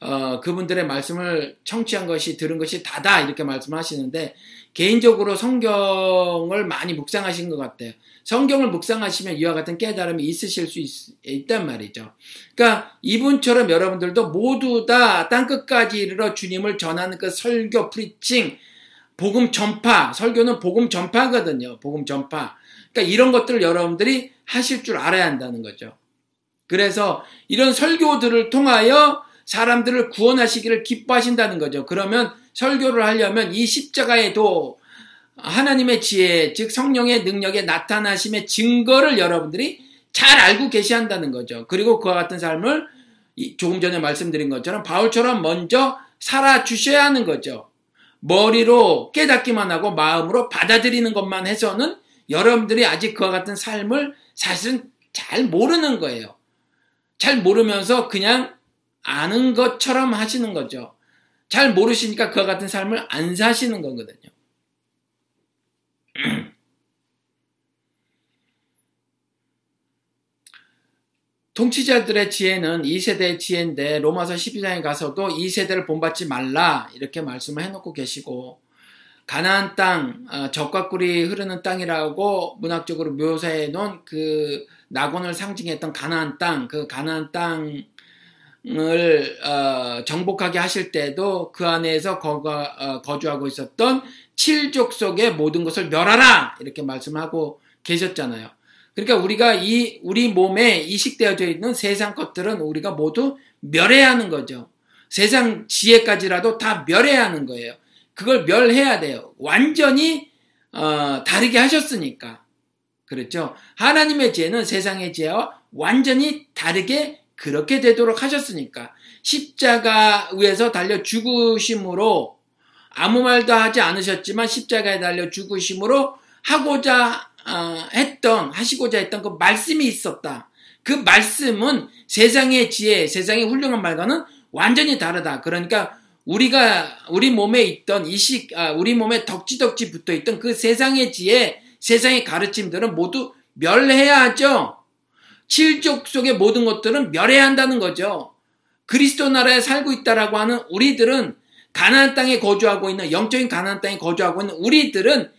어, 그분들의 말씀을 청취한 것이, 들은 것이 다다, 이렇게 말씀하시는데, 개인적으로 성경을 많이 묵상하신 것 같아요. 성경을 묵상하시면 이와 같은 깨달음이 있으실 수 있, 단 말이죠. 그러니까 이분처럼 여러분들도 모두 다 땅끝까지 이르러 주님을 전하는 그 설교, 프리칭, 복음 전파, 설교는 복음 전파거든요. 복음 전파. 그러니까 이런 것들을 여러분들이 하실 줄 알아야 한다는 거죠. 그래서 이런 설교들을 통하여 사람들을 구원하시기를 기뻐하신다는 거죠. 그러면 설교를 하려면 이 십자가에도 하나님의 지혜, 즉 성령의 능력에 나타나심의 증거를 여러분들이 잘 알고 계시한다는 거죠. 그리고 그와 같은 삶을 조금 전에 말씀드린 것처럼 바울처럼 먼저 살아주셔야 하는 거죠. 머리로 깨닫기만 하고 마음으로 받아들이는 것만 해서는 여러분들이 아직 그와 같은 삶을 사실은 잘 모르는 거예요. 잘 모르면서 그냥 아는 것처럼 하시는 거죠. 잘 모르시니까 그와 같은 삶을 안 사시는 거거든요. 통치자들의 지혜는 2세대의 지혜인데 로마서 12장에 가서도 2세대를 본받지 말라 이렇게 말씀을 해놓고 계시고 가나안 땅, 어, 적과 꿀이 흐르는 땅이라고 문학적으로 묘사해 놓은 그 낙원을 상징했던 가나안 땅, 그 가나안 땅을 어, 정복하게 하실 때도 그 안에서 어, 거주하고 있었던 칠족 속의 모든 것을 멸하라 이렇게 말씀하고 계셨잖아요. 그러니까 우리가 이 우리 몸에 이식되어져 있는 세상 것들은 우리가 모두 멸해야 하는 거죠. 세상 지혜까지라도 다 멸해야 하는 거예요. 그걸 멸해야 돼요. 완전히 어, 다르게 하셨으니까. 그렇죠? 하나님의 지혜는 세상의 지혜와 완전히 다르게 그렇게 되도록 하셨으니까. 십자가 위에서 달려 죽으심으로 아무 말도 하지 않으셨지만 십자가에 달려 죽으심으로 하고자 어, 했던 하시고자 했던 그 말씀이 있었다. 그 말씀은 세상의 지혜, 세상의 훌륭한 말과는 완전히 다르다. 그러니까 우리가 우리 몸에 있던 이식, 아, 우리 몸에 덕지덕지 붙어 있던 그 세상의 지혜, 세상의 가르침들은 모두 멸해야 하죠. 칠족 속의 모든 것들은 멸해야 한다는 거죠. 그리스도 나라에 살고 있다라고 하는 우리들은 가나안 땅에 거주하고 있는 영적인 가나안 땅에 거주하고 있는 우리들은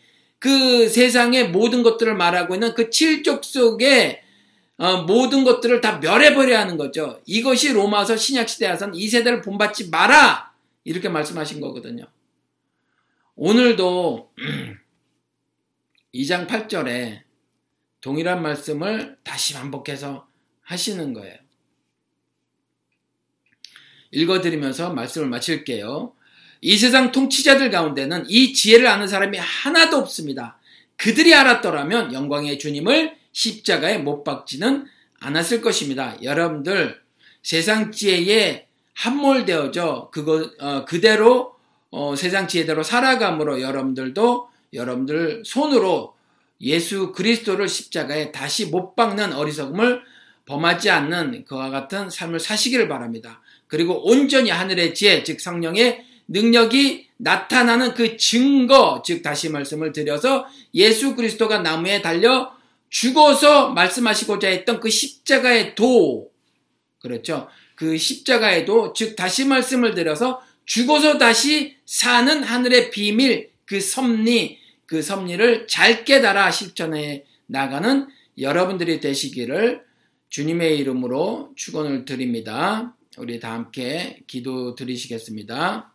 그 세상의 모든 것들을 말하고 있는 그 칠족 속에 어, 모든 것들을 다 멸해버려야 하는 거죠. 이것이 로마서 신약시대에선 이 세대를 본받지 마라! 이렇게 말씀하신 거거든요. 오늘도 2장 8절에 동일한 말씀을 다시 반복해서 하시는 거예요. 읽어드리면서 말씀을 마칠게요. 이 세상 통치자들 가운데는 이 지혜를 아는 사람이 하나도 없습니다. 그들이 알았더라면 영광의 주님을 십자가에 못 박지는 않았을 것입니다. 여러분들 세상 지혜에 함몰되어져 그거 어, 그대로 어, 세상 지혜대로 살아감으로 여러분들도 여러분들 손으로 예수 그리스도를 십자가에 다시 못 박는 어리석음을 범하지 않는 그와 같은 삶을 사시기를 바랍니다. 그리고 온전히 하늘의 지혜, 즉 성령의 능력이 나타나는 그 증거, 즉 다시 말씀을 드려서 예수 그리스도가 나무에 달려 죽어서 말씀하시고자 했던 그 십자가의 도, 그렇죠. 그 십자가의 도, 즉 다시 말씀을 드려서 죽어서 다시 사는 하늘의 비밀, 그 섭리, 그 섭리를 잘 깨달아 실천해 나가는 여러분들이 되시기를 주님의 이름으로 축원을 드립니다. 우리 다 함께 기도 드리시겠습니다.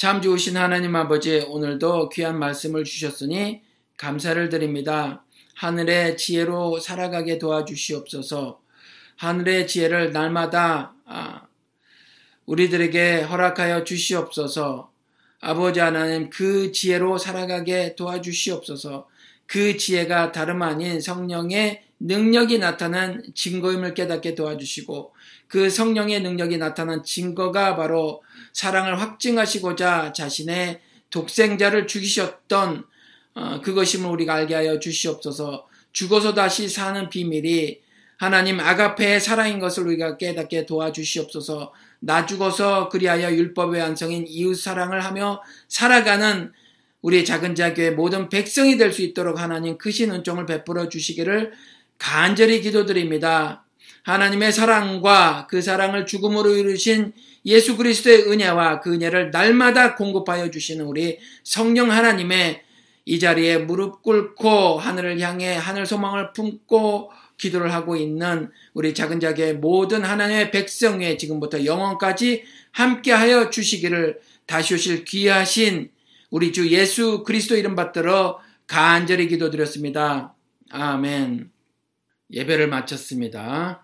참 좋으신 하나님 아버지 오늘도 귀한 말씀을 주셨으니 감사를 드립니다. 하늘의 지혜로 살아가게 도와주시옵소서. 하늘의 지혜를 날마다 아, 우리들에게 허락하여 주시옵소서. 아버지 하나님 그 지혜로 살아가게 도와주시옵소서. 그 지혜가 다름 아닌 성령의 능력이 나타난 증거임을 깨닫게 도와주시고 그 성령의 능력이 나타난 증거가 바로 사랑을 확증하시고자 자신의 독생자를 죽이셨던 어, 그것임을 우리가 알게 하여 주시옵소서. 죽어서 다시 사는 비밀이 하나님 아가페의 사랑인 것을 우리가 깨닫게 도와주시옵소서. 나 죽어서 그리하여 율법의 완성인 이웃 사랑을 하며 살아가는 우리 작은 자교의 모든 백성이 될 수 있도록 하나님 크신 은총을 베풀어 주시기를 간절히 기도드립니다. 하나님의 사랑과 그 사랑을 죽음으로 이루신 예수 그리스도의 은혜와 그 은혜를 날마다 공급하여 주시는 우리 성령 하나님의 이 자리에 무릎 꿇고 하늘을 향해 하늘 소망을 품고 기도를 하고 있는 우리 작은 자의 모든 하나님의 백성 에 지금부터 영원까지 함께하여 주시기를 다시 오실 귀하신 우리 주 예수 그리스도 이름 받들어 간절히 기도드렸습니다. 아멘. 예배를 마쳤습니다.